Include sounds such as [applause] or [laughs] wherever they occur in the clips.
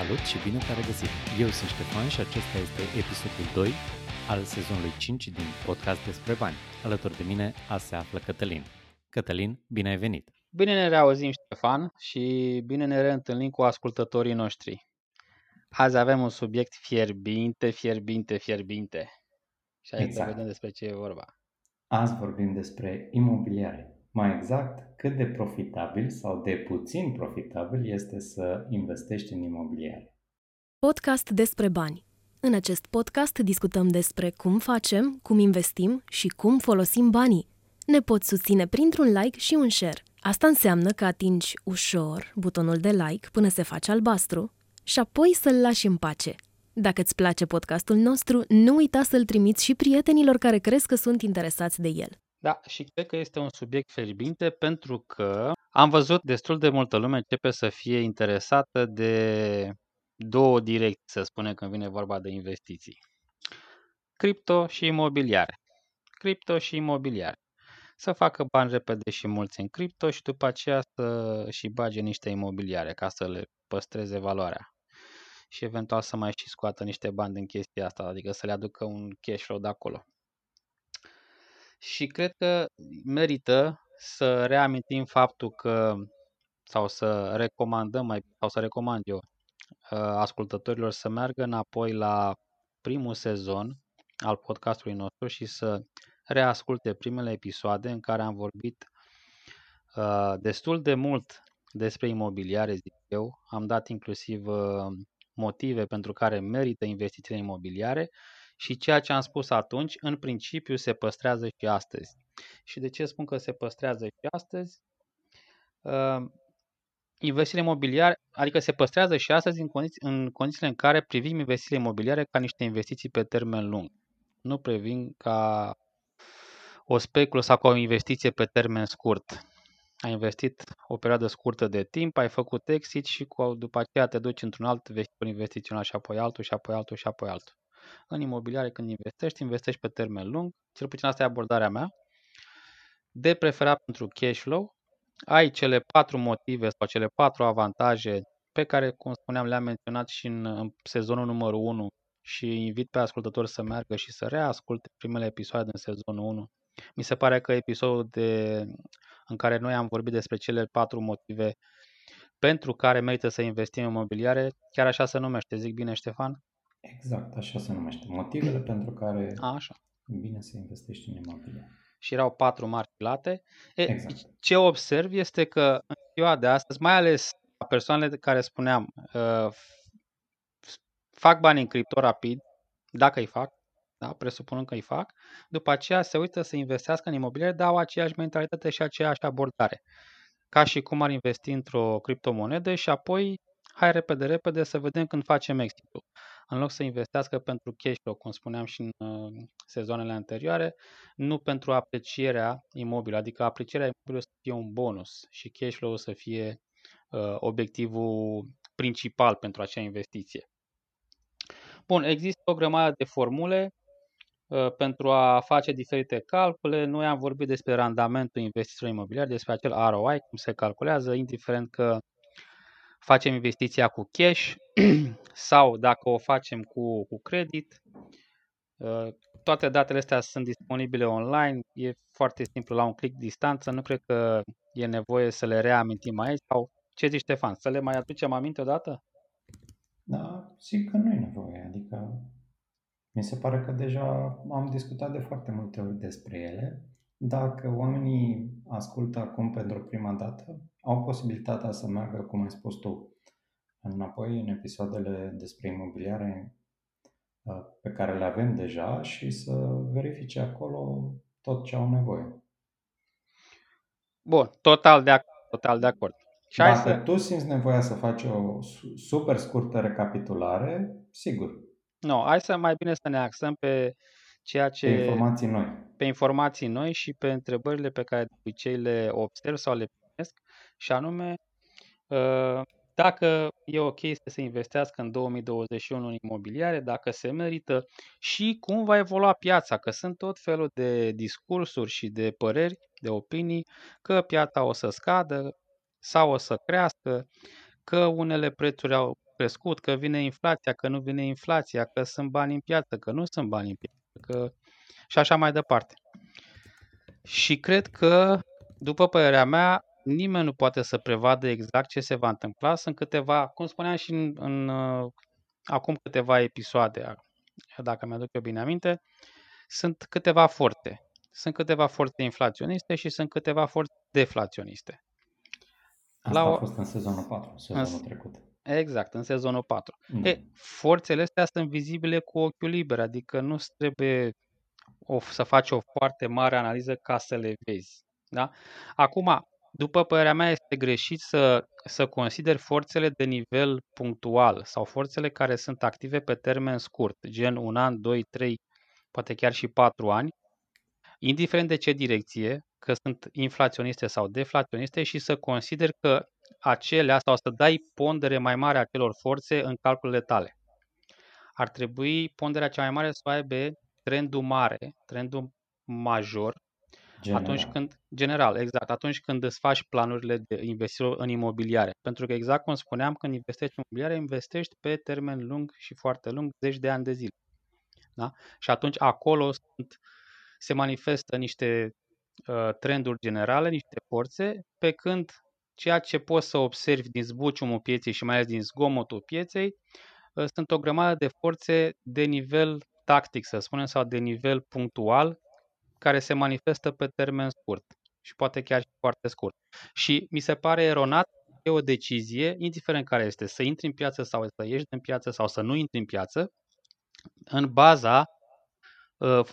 Salut și bine te-am regăsit! Eu sunt Ștefan și acesta este episodul 2 al sezonului 5 din podcast despre bani. Alături de mine azi se află Cătălin. Cătălin, bine ai venit! Bine ne reauzim, Ștefan, și bine ne reîntâlnim cu ascultătorii noștri. Azi avem un subiect fierbinte, fierbinte, fierbinte. Și aici exact. să vedem despre ce e vorba. Azi vorbim despre imobiliare. Mai exact, cât de profitabil sau de puțin profitabil este să investești în imobiliare. Podcast despre bani. În acest podcast discutăm despre cum facem, cum investim și cum folosim banii. Ne poți susține printr-un like și un share. Asta înseamnă că atingi ușor butonul de like până se face albastru și apoi să-l lași în pace. Dacă îți place podcastul nostru, nu uita să-l trimiți și prietenilor care crezi că sunt interesați de el. Da, și cred că este un subiect fierbinte pentru că am văzut destul de multă lume începe să fie interesată de două direcții, să spunem, când vine vorba de investiții. Cripto și imobiliare. Cripto și imobiliare. Să facă bani repede și mulți în cripto și după aceea să și bage niște imobiliare ca să le păstreze valoarea. Și eventual să mai și scoată niște bani din chestia asta, adică să le aducă un cash flow de acolo și cred că merită să reamintim faptul că sau să recomandăm mai sau să recomand eu uh, ascultătorilor să meargă înapoi la primul sezon al podcastului nostru și să reasculte primele episoade în care am vorbit uh, destul de mult despre imobiliare, zic eu. Am dat inclusiv uh, motive pentru care merită investițiile imobiliare și ceea ce am spus atunci, în principiu, se păstrează și astăzi. Și de ce spun că se păstrează și astăzi? Uh, investițiile imobiliare, adică se păstrează și astăzi în, condiții, în condițiile în care privim investițiile imobiliare ca niște investiții pe termen lung. Nu privim ca o speculă sau ca o investiție pe termen scurt. Ai investit o perioadă scurtă de timp, ai făcut exit și cu, după aceea te duci într-un alt vehicul investițional și apoi altul și apoi altul și apoi altul în imobiliare când investești, investești pe termen lung, cel puțin asta e abordarea mea, de preferat pentru cash flow, ai cele patru motive sau cele patru avantaje pe care, cum spuneam, le-am menționat și în, în sezonul numărul 1 și invit pe ascultători să meargă și să reasculte primele episoade din sezonul 1. Mi se pare că episodul de, în care noi am vorbit despre cele patru motive pentru care merită să investim în mobiliare, chiar așa se numește, zic bine Ștefan? Exact, așa se numește. Motivele [clears throat] pentru care A, așa. e bine să investești în imobiliare. Și erau patru mari pilate. E, exact. Ce observ este că în ziua de astăzi, mai ales persoanele care spuneam, uh, fac bani în cripto rapid, dacă îi fac, da, presupunând că îi fac, după aceea se uită să investească în imobiliare, dar au aceeași mentalitate și aceeași abordare. Ca și cum ar investi într-o criptomonedă și apoi hai repede, repede să vedem când facem exitul în loc să investească pentru cash flow, cum spuneam și în uh, sezoanele anterioare, nu pentru aprecierea imobilă, adică aprecierea imobilă să fie un bonus și cash flow să fie uh, obiectivul principal pentru acea investiție. Bun, există o grămadă de formule uh, pentru a face diferite calcule. Noi am vorbit despre randamentul investițiilor imobiliare, despre acel ROI, cum se calculează, indiferent că facem investiția cu cash [clears throat] sau dacă o facem cu, cu credit. Uh, toate datele astea sunt disponibile online, e foarte simplu la un click distanță, nu cred că e nevoie să le reamintim aici sau ce zici Ștefan, să le mai aducem aminte odată? Da, zic că nu e nevoie, adică mi se pare că deja am discutat de foarte multe ori despre ele. Dacă oamenii ascultă acum pentru prima dată, au posibilitatea să meargă, cum ai spus tu, înapoi în episoadele despre imobiliare uh, pe care le avem deja și să verifice acolo tot ce au nevoie. Bun, total de acord. Total de acord. Și Dacă să... tu simți nevoia să faci o super scurtă recapitulare, sigur. Nu, no, hai să mai bine să ne axăm pe ceea ce... Pe informații noi. Pe informații noi și pe întrebările pe care de obicei le observ sau le primesc și anume uh, dacă e ok să se investească în 2021 în imobiliare, dacă se merită și cum va evolua piața, că sunt tot felul de discursuri și de păreri, de opinii, că piața o să scadă sau o să crească, că unele prețuri au, crescut, că vine inflația, că nu vine inflația, că sunt bani în piață, că nu sunt bani în piață, că... și așa mai departe. Și cred că, după părerea mea, nimeni nu poate să prevadă exact ce se va întâmpla. Sunt câteva, cum spuneam și în, în uh, acum câteva episoade, dacă mi-aduc eu bine aminte, sunt câteva forțe. Sunt câteva forțe inflaționiste și sunt câteva forțe deflaționiste. Asta La o... a fost în sezonul 4, sezonul în... trecut. Exact, în sezonul 4. Da. E, forțele astea sunt vizibile cu ochiul liber, adică nu trebuie o, să faci o foarte mare analiză ca să le vezi. Da? Acum, după părerea mea, este greșit să, să consideri forțele de nivel punctual sau forțele care sunt active pe termen scurt, gen un an, 2, 3, poate chiar și 4 ani, indiferent de ce direcție, că sunt inflaționiste sau deflaționiste și să consideri că acelea sau să dai pondere mai mare acelor forțe în calculele tale. Ar trebui ponderea cea mai mare să o aibă trendul mare, trendul major, general. atunci când, general, exact, atunci când îți faci planurile de investire în imobiliare. Pentru că exact cum spuneam, când investești în imobiliare, investești pe termen lung și foarte lung, zeci de ani de zile. Da? Și atunci acolo sunt, se manifestă niște uh, trenduri generale, niște forțe, pe când ceea ce poți să observi din zbuciumul pieței și mai ales din zgomotul pieței, uh, sunt o grămadă de forțe de nivel tactic, să spunem, sau de nivel punctual, care se manifestă pe termen scurt și poate chiar și foarte scurt. Și mi se pare eronat e o decizie, indiferent care este, să intri în piață sau să ieși din piață sau să nu intri în piață, în baza, ă,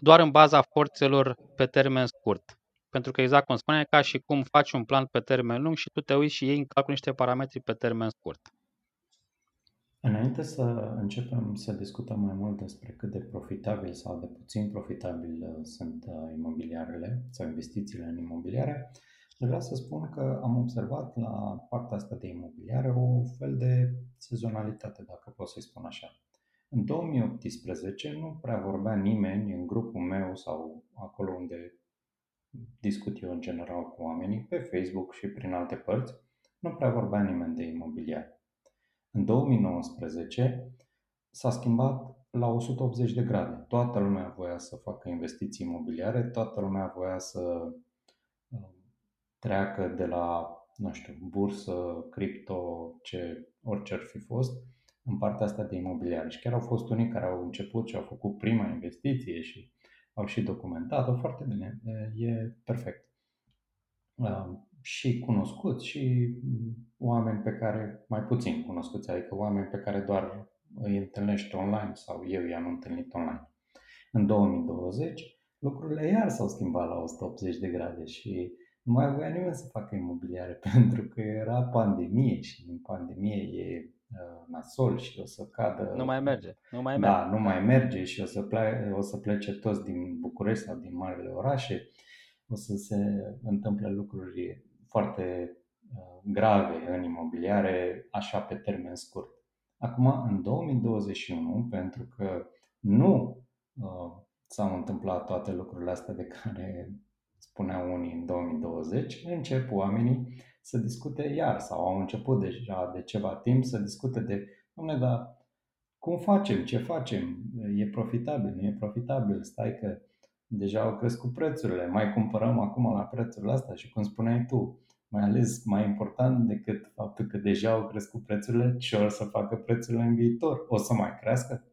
doar în baza forțelor pe termen scurt. Pentru că exact cum spuneai, ca și cum faci un plan pe termen lung și tu te uiți și iei în calcul niște parametri pe termen scurt. Înainte să începem să discutăm mai mult despre cât de profitabil sau de puțin profitabil uh, sunt uh, imobiliarele sau investițiile în imobiliare, vreau să spun că am observat la partea asta de imobiliare o fel de sezonalitate, dacă pot să-i spun așa. În 2018 nu prea vorbea nimeni în grupul meu sau acolo unde discut eu în general cu oamenii, pe Facebook și prin alte părți, nu prea vorbea nimeni de imobiliare. În 2019 s-a schimbat la 180 de grade. Toată lumea voia să facă investiții imobiliare, toată lumea voia să uh, treacă de la, nu știu, bursă, cripto, ce, orice ar fi fost, în partea asta de imobiliare. Și chiar au fost unii care au început și au făcut prima investiție și au și documentat-o foarte bine. E perfect. Uh, și cunoscuți și oameni pe care mai puțin cunoscuți, adică oameni pe care doar îi întâlnești online sau eu i-am întâlnit online. În 2020 lucrurile iar s-au schimbat la 180 de grade și nu mai voia nimeni să facă imobiliare [laughs] pentru că era pandemie și în pandemie e uh, nasol și o să cadă... Nu mai merge. Nu mai merge. Da, nu mai merge și o să, plece, o să plece toți din București sau din marile orașe. O să se întâmple lucruri foarte uh, grave în imobiliare, așa pe termen scurt. Acum, în 2021, pentru că nu uh, s-au întâmplat toate lucrurile astea de care spuneau unii în 2020, încep oamenii să discute iar sau au început deja de ceva timp să discute de, domnule, dar cum facem, ce facem, e profitabil, nu e profitabil, stai că deja au crescut prețurile, mai cumpărăm acum la prețurile astea. Și cum spuneai tu, mai ales mai important decât faptul că deja au crescut prețurile, ce o să facă prețurile în viitor? O să mai crească?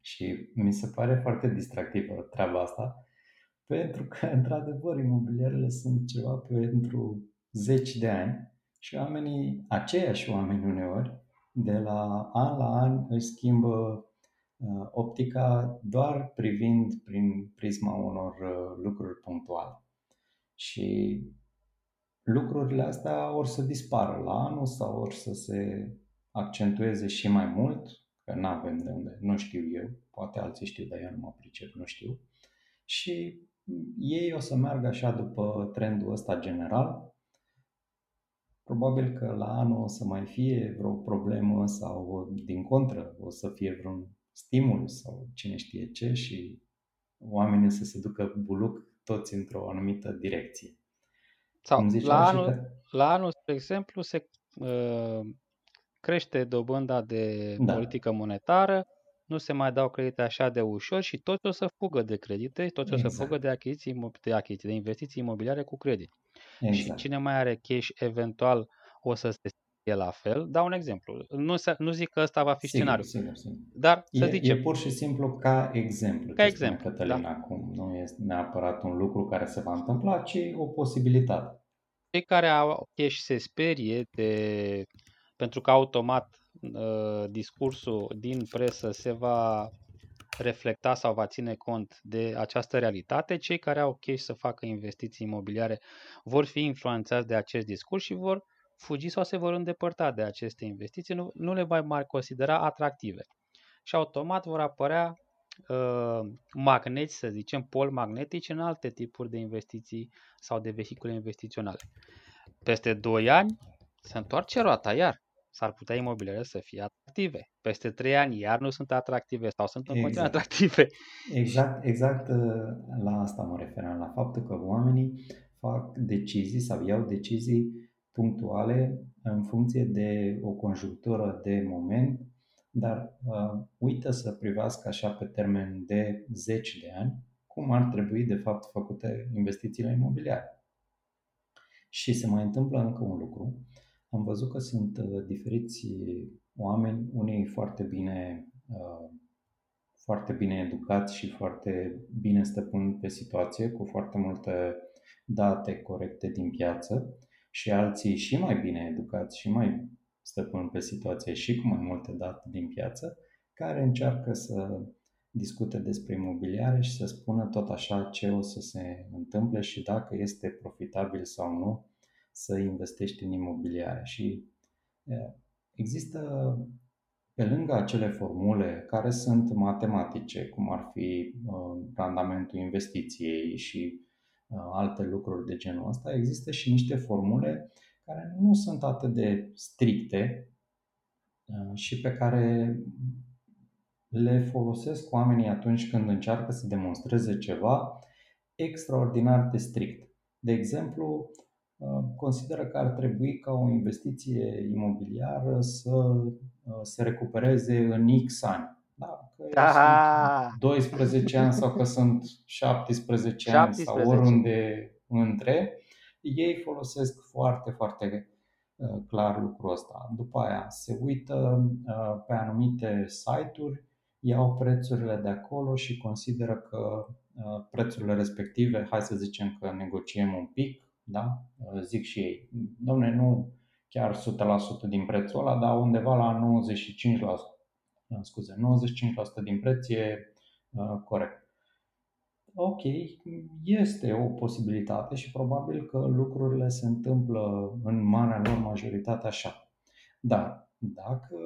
Și mi se pare foarte distractivă treaba asta, pentru că, [laughs] într-adevăr, imobiliarele sunt ceva pentru zeci de ani și oamenii, aceiași oameni uneori, de la an la an își schimbă uh, optica doar privind prin prisma unor uh, lucruri punctuale. Și lucrurile astea or să dispară la anul sau or să se accentueze și mai mult, că nu avem de unde, nu știu eu, poate alții știu, dar eu nu mă pricep, nu știu. Și ei o să meargă așa după trendul ăsta general. Probabil că la anul o să mai fie vreo problemă sau din contră o să fie vreun stimul sau cine știe ce și oamenii să se ducă buluc toți într-o anumită direcție. Sau la anul, că... la anul, spre exemplu, se, uh, crește dobânda de Da. politică monetară, nu se mai dau credite așa de ușor și toți o să fugă de credite, toți o să Exact. fugă de achiziții, imo- de achiziții, de investiții imobiliare cu credit. Și Exact. cine mai are cash eventual o să se fie la fel. Dau un exemplu. Nu, se, nu zic că ăsta va fi Sigur, scenariul, sigur, sigur. dar să E, zicem, e pur și simplu ca exemplu, Ca ce exemplu, spune Cătălin da. acum. Nu este neapărat un lucru care se va întâmpla, ci o posibilitate. cei care au cash se sperie de, pentru că automat uh, discursul din presă se va reflecta sau va ține cont de această realitate, cei care au cash să facă investiții imobiliare vor fi influențați de acest discurs și vor fugi sau se vor îndepărta de aceste investiții, nu, nu le va mai considera atractive. Și automat vor apărea uh, magneți, să zicem, pol magnetici în alte tipuri de investiții sau de vehicule investiționale. Peste 2 ani se întoarce roata iar. S-ar putea imobiliare să fie atractive. Peste 3 ani iar nu sunt atractive sau sunt în continuare Exact. atractive. Exact, exact uh, la asta mă referam, la faptul că oamenii fac decizii sau iau decizii punctuale în funcție de o conjunctură de moment, dar uh, uită să privească așa pe termen de zeci de ani cum ar trebui de fapt făcute investițiile imobiliare. Și se mai întâmplă încă un lucru. Am văzut că sunt uh, diferiți oameni, unii foarte bine, uh, foarte bine educați și foarte bine stăpân pe situație, cu foarte multe date corecte din piață și alții și mai bine educați și mai stăpân pe situație și cu mai multe date din piață, care încearcă să discute despre imobiliare și să spună tot așa ce o să se întâmple și dacă este profitabil sau nu să investești în imobiliare. Și e, există, pe lângă acele formule care sunt matematice, cum ar fi uh, randamentul investiției și uh, alte lucruri de genul ăsta, există și niște formule care nu sunt atât de stricte uh, și pe care le folosesc oamenii atunci când încearcă să demonstreze ceva extraordinar de strict. De exemplu, consideră că ar trebui ca o investiție imobiliară să se recupereze în X ani. Da? Că Da. sunt 12 ani sau că sunt 17 ani sau 17. oriunde între, ei folosesc foarte, foarte uh, clar lucrul ăsta. După aia se uită uh, pe anumite site-uri, iau prețurile de acolo și consideră că uh, prețurile respective, hai să zicem că negociem un pic, da? zic și ei, domne, nu chiar 100% din prețul ăla, dar undeva la 95%, scuze, 95% din preț e uh, corect. Ok, este o posibilitate și probabil că lucrurile se întâmplă în marea lor majoritate așa. Dar dacă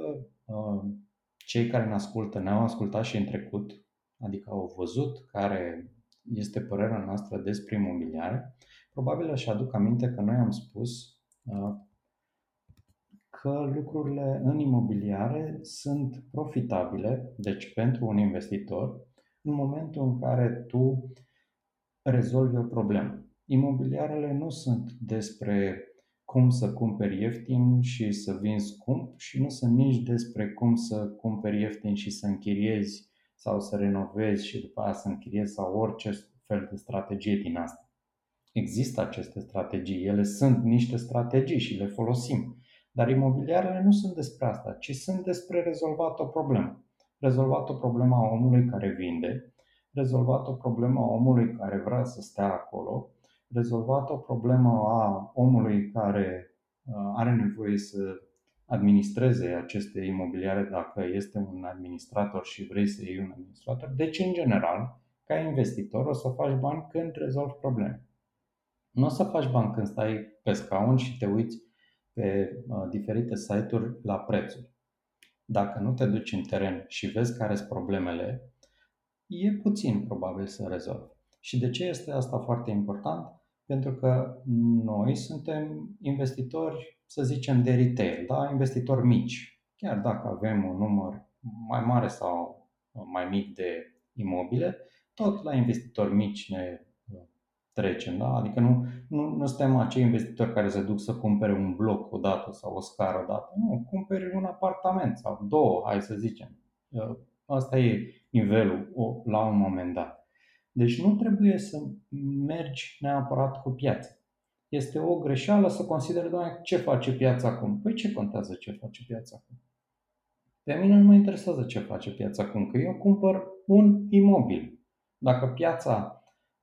uh, cei care ne ascultă ne-au ascultat și în trecut, adică au văzut care este părerea noastră despre imobiliare, probabil își aduc aminte că noi am spus uh, că lucrurile în imobiliare sunt profitabile, deci pentru un investitor, în momentul în care tu rezolvi o problemă. Imobiliarele nu sunt despre cum să cumperi ieftin și să vinzi scump și nu sunt nici despre cum să cumperi ieftin și să închiriezi sau să renovezi și după aia să închiriezi sau orice fel de strategie din asta. Există aceste strategii, ele sunt niște strategii și le folosim. Dar imobiliarele nu sunt despre asta, ci sunt despre rezolvat o problemă. Rezolvat o problemă a omului care vinde, rezolvat o problemă a omului care vrea să stea acolo, rezolvat o problemă a omului care uh, are nevoie să administreze aceste imobiliare dacă este un administrator și vrei să iei un administrator. Deci, în general, ca investitor o să faci bani când rezolvi probleme. Nu o să faci bani când stai pe scaun și te uiți pe uh, diferite site-uri la prețuri. Dacă nu te duci în teren și vezi care sunt problemele, e puțin probabil să rezolvi. Și de ce este asta foarte important? Pentru că noi suntem investitori, să zicem, de retail, da? investitori mici. Chiar dacă avem un număr mai mare sau mai mic de imobile, tot la investitori mici ne trecem, da? Adică nu, nu, nu suntem acei investitori care se duc să cumpere un bloc odată sau o scară odată. Nu, cumperi un apartament sau două, hai să zicem. Asta e nivelul la un moment dat. Deci nu trebuie să mergi neapărat cu piața. Este o greșeală să consideri, doamne, ce face piața acum? Păi ce contează ce face piața acum? Pe mine nu mă interesează ce face piața acum, că eu cumpăr un imobil. Dacă piața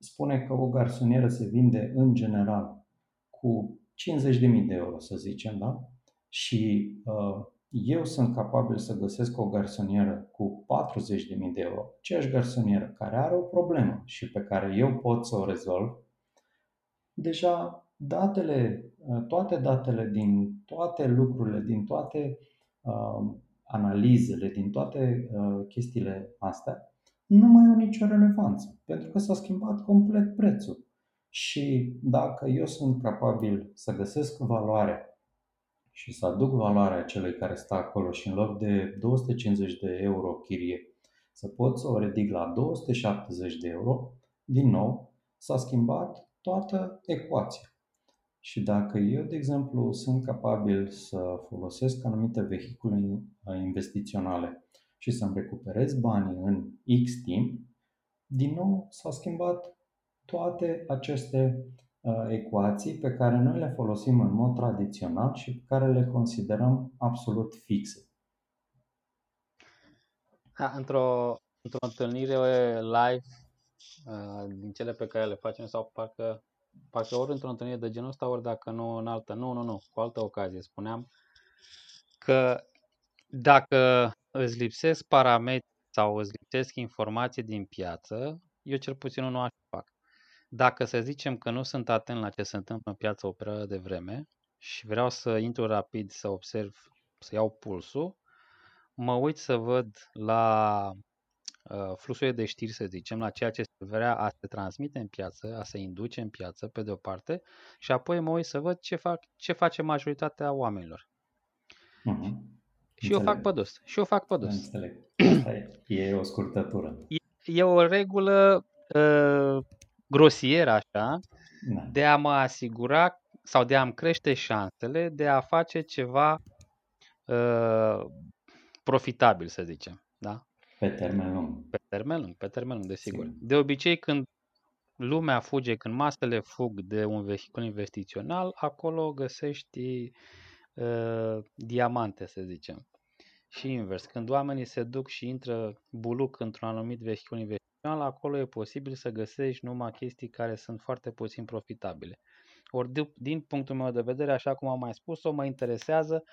spune că o garsonieră se vinde în general cu 50.000 de euro, să zicem, da? Și uh, eu sunt capabil să găsesc o garsonieră cu 40.000 de euro, aceeași garsonieră care are o problemă și pe care eu pot să o rezolv, deja datele, uh, toate datele din toate lucrurile, din toate uh, analizele, din toate uh, chestiile astea, nu mai au nicio relevanță, pentru că s-a schimbat complet prețul. Și dacă eu sunt capabil să găsesc valoare și să aduc valoarea celui care stă acolo și în loc de 250 de euro chirie, să pot să o ridic la 270 de euro, din nou s-a schimbat toată ecuația. Și dacă eu, de exemplu, sunt capabil să folosesc anumite vehicule investiționale și să-mi recuperez banii în X timp, din nou s-au schimbat toate aceste uh, ecuații pe care noi le folosim în mod tradițional și pe care le considerăm absolut fixe. Da, într-o, într-o întâlnire live uh, din cele pe care le facem sau parcă, parcă ori într-o întâlnire de genul ăsta, ori dacă nu în altă, nu, nu, nu, cu altă ocazie spuneam că dacă îți lipsesc parametri sau îți lipsesc informații din piață, eu cel puțin nu așa fac. Dacă să zicem că nu sunt atent la ce se întâmplă în piață o perioadă de vreme și vreau să intru rapid să observ, să iau pulsul, mă uit să văd la uh, fluxurile de știri, să zicem, la ceea ce se vrea a se transmite în piață, a se induce în piață, pe de o parte, și apoi mă uit să văd ce, fac, ce face majoritatea oamenilor. Uh-huh. Și eu fac pădus. Și eu fac pădus. Înțeleg. Asta e, o scurtătură. E, e o regulă uh, grosieră, așa, da. de a mă asigura sau de a-mi crește șansele de a face ceva uh, profitabil, să zicem. Da? Pe termen lung. Pe termen lung, pe termen lung, desigur. Sigur. De obicei, când lumea fuge, când masele fug de un vehicul investițional, acolo găsești uh, diamante, să zicem. Și invers, când oamenii se duc și intră buluc într-un anumit vehicul investițional, acolo e posibil să găsești numai chestii care sunt foarte puțin profitabile. Ori din punctul meu de vedere, așa cum am mai spus-o, mă interesează,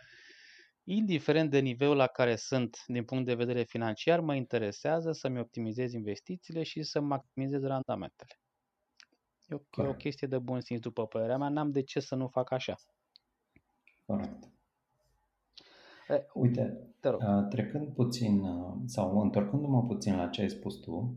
indiferent de nivelul la care sunt din punct de vedere financiar, mă interesează să-mi optimizez investițiile și să maximizez randamentele. E o, o chestie de bun simț, după părerea mea, n-am de ce să nu fac așa. Corect. E, Uite, te rog. trecând puțin, sau întorcându-mă puțin la ce ai spus tu,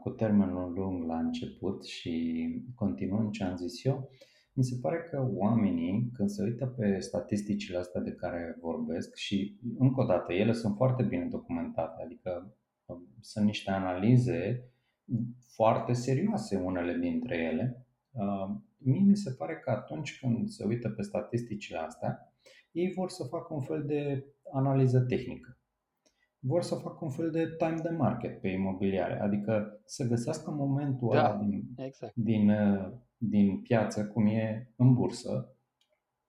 cu termenul lung la început și continuând ce am zis eu, mi se pare că oamenii, când se uită pe statisticile astea de care vorbesc și, încă o dată, ele sunt foarte bine documentate, adică um, sunt niște analize foarte serioase unele dintre ele, mie mi se pare că atunci când se uită pe statisticile astea, ei vor să facă un fel de analiză tehnică. Vor să facă un fel de time de market pe imobiliare, adică să găsească momentul da, ăla din, exact. din, uh, din piață, cum e în bursă,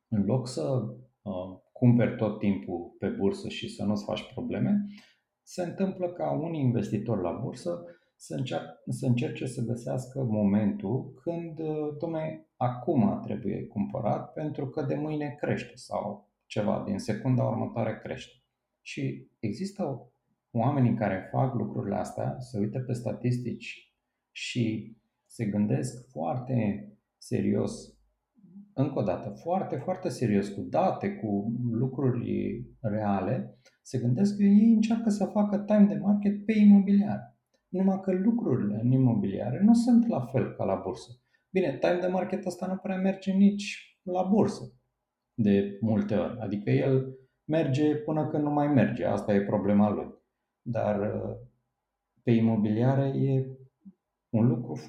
în loc să uh, cumperi tot timpul pe bursă și să nu-ți faci probleme, se întâmplă ca un investitor la bursă să, încear- să încerce să găsească momentul când, uh, domne, acum trebuie cumpărat pentru că de mâine crește sau ceva, din secunda următoare crește. Și există oamenii care fac lucrurile astea, se uită pe statistici și se gândesc foarte serios, încă o dată, foarte, foarte serios, cu date, cu lucruri reale, se gândesc că ei încearcă să facă time de market pe imobiliare. Numai că lucrurile în imobiliare nu sunt la fel ca la bursă. Bine, time de market asta nu prea merge nici la bursă de multe ori. Adică el merge până când nu mai merge. Asta e problema lui. Dar uh, pe imobiliare e un lucru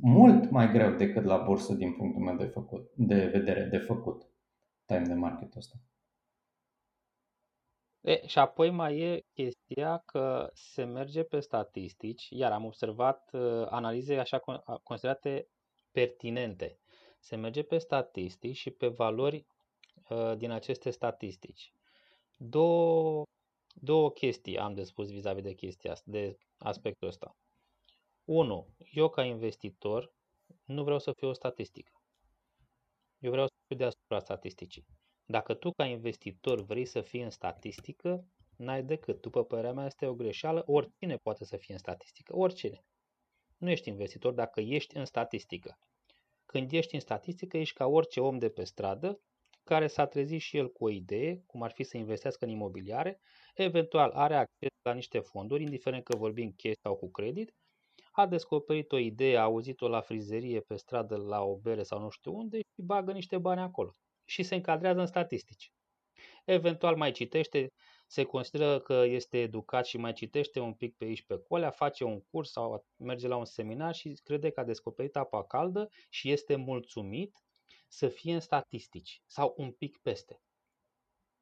mult mai greu decât la bursă din punctul meu de, făcut, de vedere de făcut time de market ăsta. E, și apoi mai e chestia că se merge pe statistici, iar am observat uh, analize așa considerate pertinente. Se merge pe statistici și pe valori uh, din aceste statistici. Două, două chestii am de spus vis-a-vis de chestia asta, de aspectul ăsta. 1. Eu ca investitor nu vreau să fiu o statistică. Eu vreau să fiu deasupra statisticii. Dacă tu ca investitor vrei să fii în statistică, n-ai decât. După părerea mea este o greșeală. Oricine poate să fie în statistică. Oricine. Nu ești investitor dacă ești în statistică. Când ești în statistică, ești ca orice om de pe stradă care s-a trezit și el cu o idee, cum ar fi să investească în imobiliare, eventual are acces la niște fonduri, indiferent că vorbim cash sau cu credit, a descoperit o idee, a auzit-o la frizerie, pe stradă, la o bere sau nu știu unde și bagă niște bani acolo și se încadrează în statistici. Eventual mai citește, se consideră că este educat și mai citește un pic pe aici pe colea, face un curs sau merge la un seminar și crede că a descoperit apa caldă și este mulțumit să fie în statistici sau un pic peste.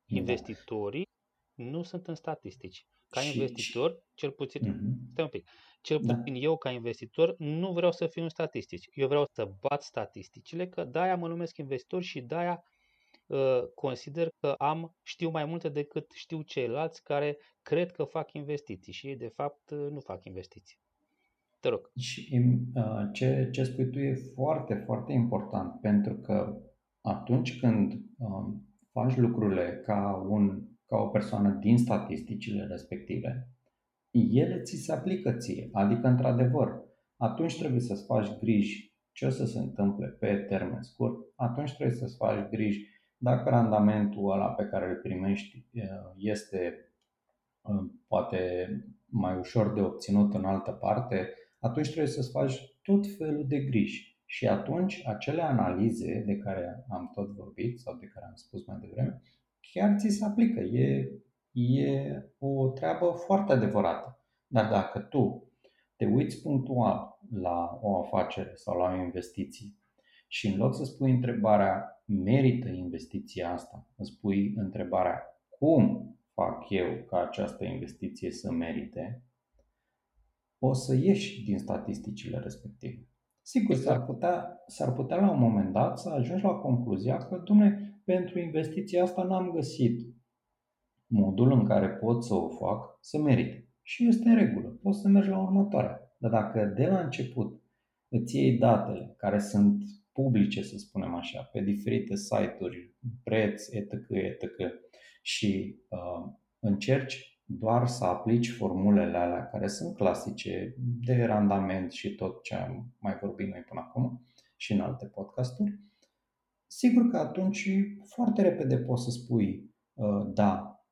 Da. Investitorii nu sunt în statistici. Ca și, investitor, cel puțin, uh-huh. stai un pic, cel da. puțin da. eu ca investitor nu vreau să fiu în statistici. Eu vreau să bat statisticile, că de-aia mă numesc investitor și de-aia uh, consider că am, știu mai multe decât știu ceilalți care cred că fac investiții și ei de fapt uh, nu fac investiții. Te rog. Și uh, ce, ce spui tu e foarte, foarte important pentru că atunci când uh, faci lucrurile ca, un, ca o persoană din statisticile respective, ele ți se aplică ție. Adică, într-adevăr, atunci trebuie să-ți faci griji ce o să se întâmple pe termen scurt, atunci trebuie să-ți faci griji dacă randamentul ăla pe care îl primești este poate mai ușor de obținut în altă parte, atunci trebuie să-ți faci tot felul de griji. Și atunci acele analize de care am tot vorbit sau de care am spus mai devreme, chiar ți se aplică. E e o treabă foarte adevărată. Dar dacă tu te uiți punctual la o afacere sau la o investiție și în loc să spui întrebarea merită investiția asta, îți pui întrebarea cum fac eu ca această investiție să merite, o să ieși din statisticile respective. Sigur, exact. s-ar, putea, s-ar putea la un moment dat să ajungi la concluzia că, dumne, pentru investiția asta n-am găsit modul în care pot să o fac să merite. Și este în regulă, poți să mergi la următoarea. Dar dacă de la început îți iei datele care sunt publice, să spunem așa, pe diferite site-uri, preț, etc., etc., și uh, încerci doar să aplici formulele alea care sunt clasice de randament și tot ce am mai vorbit noi până acum și în alte podcasturi, sigur că atunci foarte repede poți să spui uh, da,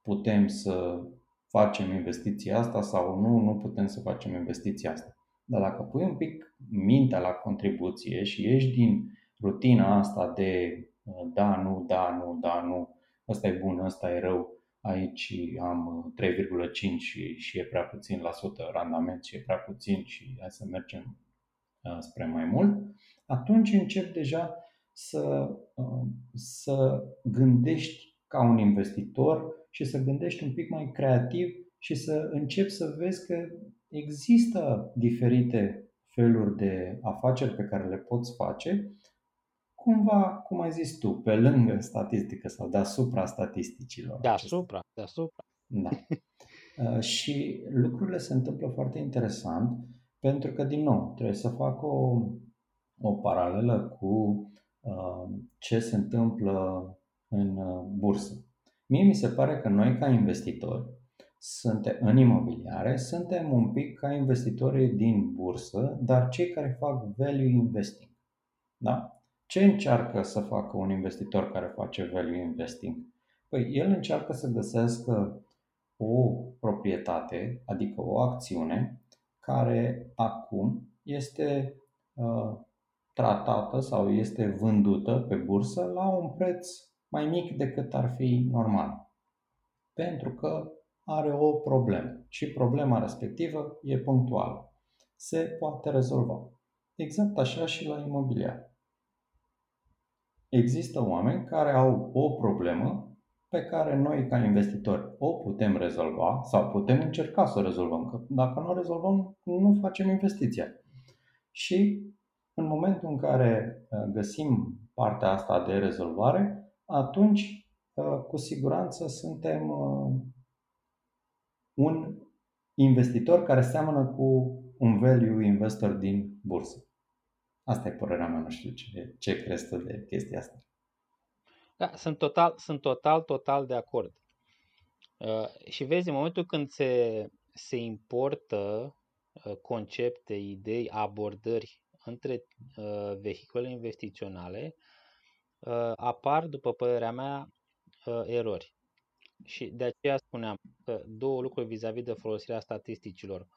putem să facem investiția asta sau nu, nu putem să facem investiția asta. Dar dacă pui un pic mintea la contribuție și ieși din rutina asta de da, nu, da, nu, da, nu, ăsta e bun, ăsta e rău, aici am 3,5 și, și e prea puțin la sută randament și e prea puțin și hai să mergem spre mai mult, atunci încep deja să, să gândești ca un investitor și să gândești un pic mai creativ și să începi să vezi că există diferite feluri de afaceri pe care le poți face, cumva, cum ai zis tu, pe lângă statistică sau deasupra statisticilor. Deasupra, deasupra. Da. [laughs] Uh, și lucrurile se întâmplă foarte interesant pentru că, din nou, trebuie să fac o, o paralelă cu uh, ce se întâmplă în uh, bursă. Mie mi se pare că noi ca investitori suntem în imobiliare, suntem un pic ca investitorii din bursă, dar cei care fac value investing. Da? Ce încearcă să facă un investitor care face value investing? Păi el încearcă să găsească o proprietate, adică o acțiune, care acum este uh, tratată sau este vândută pe bursă la un preț mai mic decât ar fi normal. Pentru că are o problemă și problema respectivă e punctuală. se poate rezolva. Exact așa și la imobiliar. Există oameni care au o problemă pe care noi ca investitori o putem rezolva sau putem încerca să o rezolvăm. Că dacă nu o rezolvăm, nu facem investiția. Și în momentul în care uh, găsim partea asta de rezolvare, atunci uh, cu siguranță suntem uh, un investitor care seamănă cu un value investor din bursă. Asta e părerea mea, nu știu ce, ce crezi tu de chestia asta. Da, sunt total, sunt total, total de acord. Uh, și vezi, în momentul când se, se importă uh, concepte, idei, abordări între uh, vehicule investiționale, uh, apar, după părerea mea, uh, erori. Și de aceea spuneam că două lucruri vis-a-vis de folosirea statisticilor.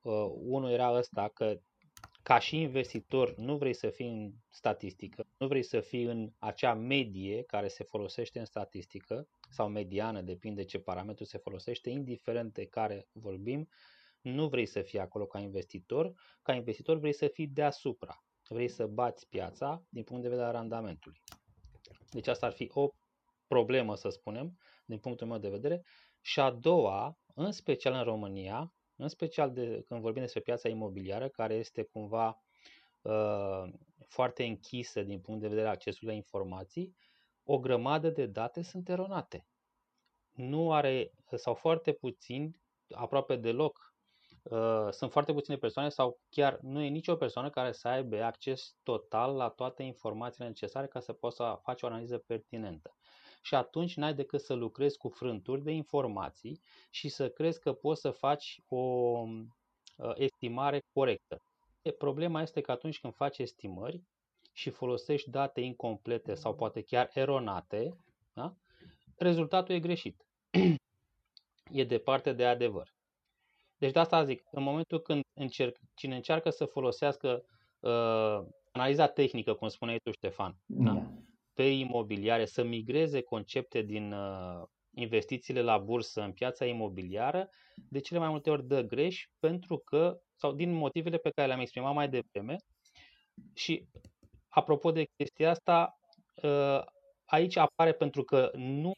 Uh, unul era ăsta, că ca și investitor nu vrei să fii în statistică, nu vrei să fii în acea medie care se folosește în statistică sau mediană, depinde ce parametru se folosește, indiferent de care vorbim, nu vrei să fii acolo ca investitor, ca investitor vrei să fii deasupra, vrei să bați piața din punct de vedere al randamentului. Deci asta ar fi o problemă, să spunem, din punctul meu de vedere. Și a doua, în special în România, în special de, când vorbim despre piața imobiliară, care este cumva uh, foarte închisă din punct de vedere al accesului la informații, o grămadă de date sunt eronate. Nu are, sau foarte puțini, aproape deloc, uh, sunt foarte puține persoane sau chiar nu e nicio persoană care să aibă acces total la toate informațiile necesare ca să poată să faci o analiză pertinentă și atunci n-ai decât să lucrezi cu frânturi de informații și să crezi că poți să faci o uh, estimare corectă. Problema este că atunci când faci estimări și folosești date incomplete sau poate chiar eronate, da? rezultatul e greșit. [clears throat] e departe de adevăr. Deci de asta zic, în momentul când încerc, cine încearcă să folosească uh, analiza tehnică, cum spuneai tu, Ștefan, da? da? Pe imobiliare, să migreze concepte din uh, investițiile la bursă în piața imobiliară, de cele mai multe ori dă greș pentru că, sau din motivele pe care le-am exprimat mai devreme, și apropo de chestia asta, uh, aici apare pentru că nu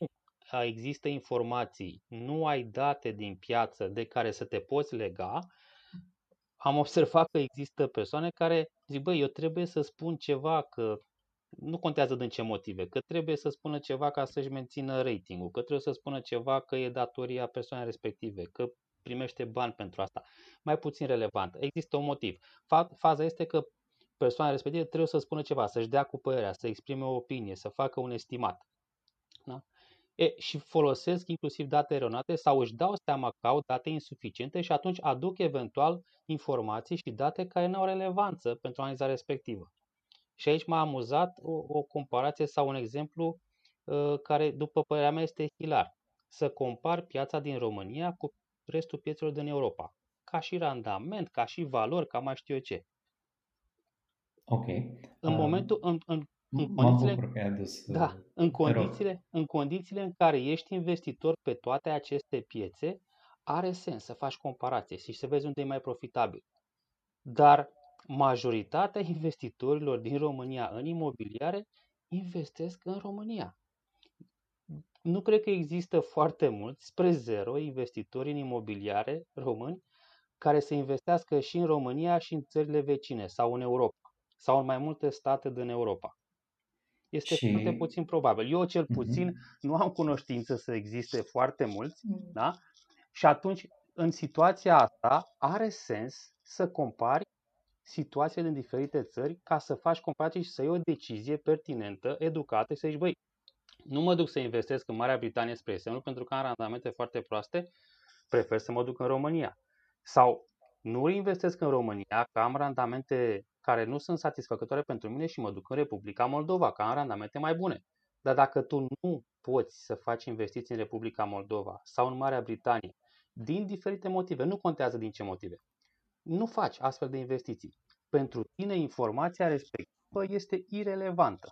există informații, nu ai date din piață de care să te poți lega, am observat că există persoane care zic, băi, eu trebuie să spun ceva, că nu contează din ce motive, că trebuie să spună ceva ca să-și mențină ratingul, că trebuie să spună ceva că e datoria persoanei respective, că primește bani pentru asta. Mai puțin relevant. Există un motiv. Faza este că persoana respectivă trebuie să spună ceva, să-și dea cu părerea, să exprime o opinie, să facă un estimat. Da? E, și folosesc inclusiv date eronate sau își dau seama că au date insuficiente și atunci aduc eventual informații și date care nu au relevanță pentru analiza respectivă. Și aici m-a amuzat o, o comparație sau un exemplu uh, care, după părerea mea, este hilar. Să compar piața din România cu restul piețelor din Europa. Ca și randament, ca și valori, ca mai știu eu ce. Ok. În momentul, în, în, în condițiile, adus, da, uh, în, condițiile, în condițiile în care ești investitor pe toate aceste piețe, are sens să faci comparație și să vezi unde e mai profitabil. Dar majoritatea investitorilor din România în imobiliare investesc în România. Nu cred că există foarte mulți, spre zero, investitori în imobiliare români care să investească și în România și în țările vecine sau în Europa sau în mai multe state din Europa. Este și... foarte puțin probabil. Eu cel mhm. puțin mm-hmm. nu am cunoștință să existe foarte mulți, mm. da? Și atunci, în situația asta, are sens să compari situațiile din diferite țări ca să faci comparații și să iei o decizie pertinentă, educată și să zici, băi, nu mă duc să investesc în Marea Britanie spre exemplu, pentru că am randamente foarte proaste, prefer să mă duc în România. Sau nu investesc în România, că am randamente care nu sunt satisfăcătoare pentru mine și mă duc în Republica Moldova, că am randamente mai bune. Dar dacă tu nu poți să faci investiții în Republica Moldova sau în Marea Britanie, din diferite motive, nu contează din ce motive, nu faci astfel de investiții. Pentru tine informația respectivă este irelevantă.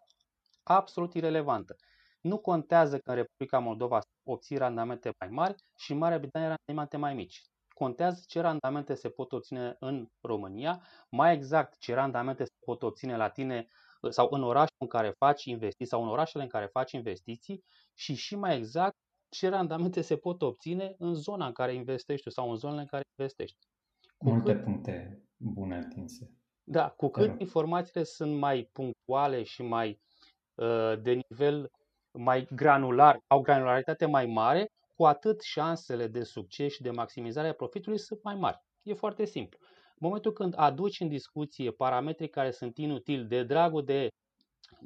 Absolut irelevantă. Nu contează că în Republica Moldova obții randamente mai mari și în Marea Britanie randamente mai mici. contează ce randamente se pot obține în România, mai exact ce randamente se pot obține la tine sau în orașul în care faci investiții sau în orașele în care faci investiții și și mai exact ce randamente se pot obține în zona în care investești sau în zonele în care investești. Cu Multe cât, puncte bune atinse. Da, cu cât informațiile sunt mai punctuale și mai uh, de nivel mai granular, au granularitate mai mare, cu atât șansele de succes și de maximizare a profitului sunt mai mari. E foarte simplu. În momentul când aduci în discuție parametri care sunt inutili de dragul de,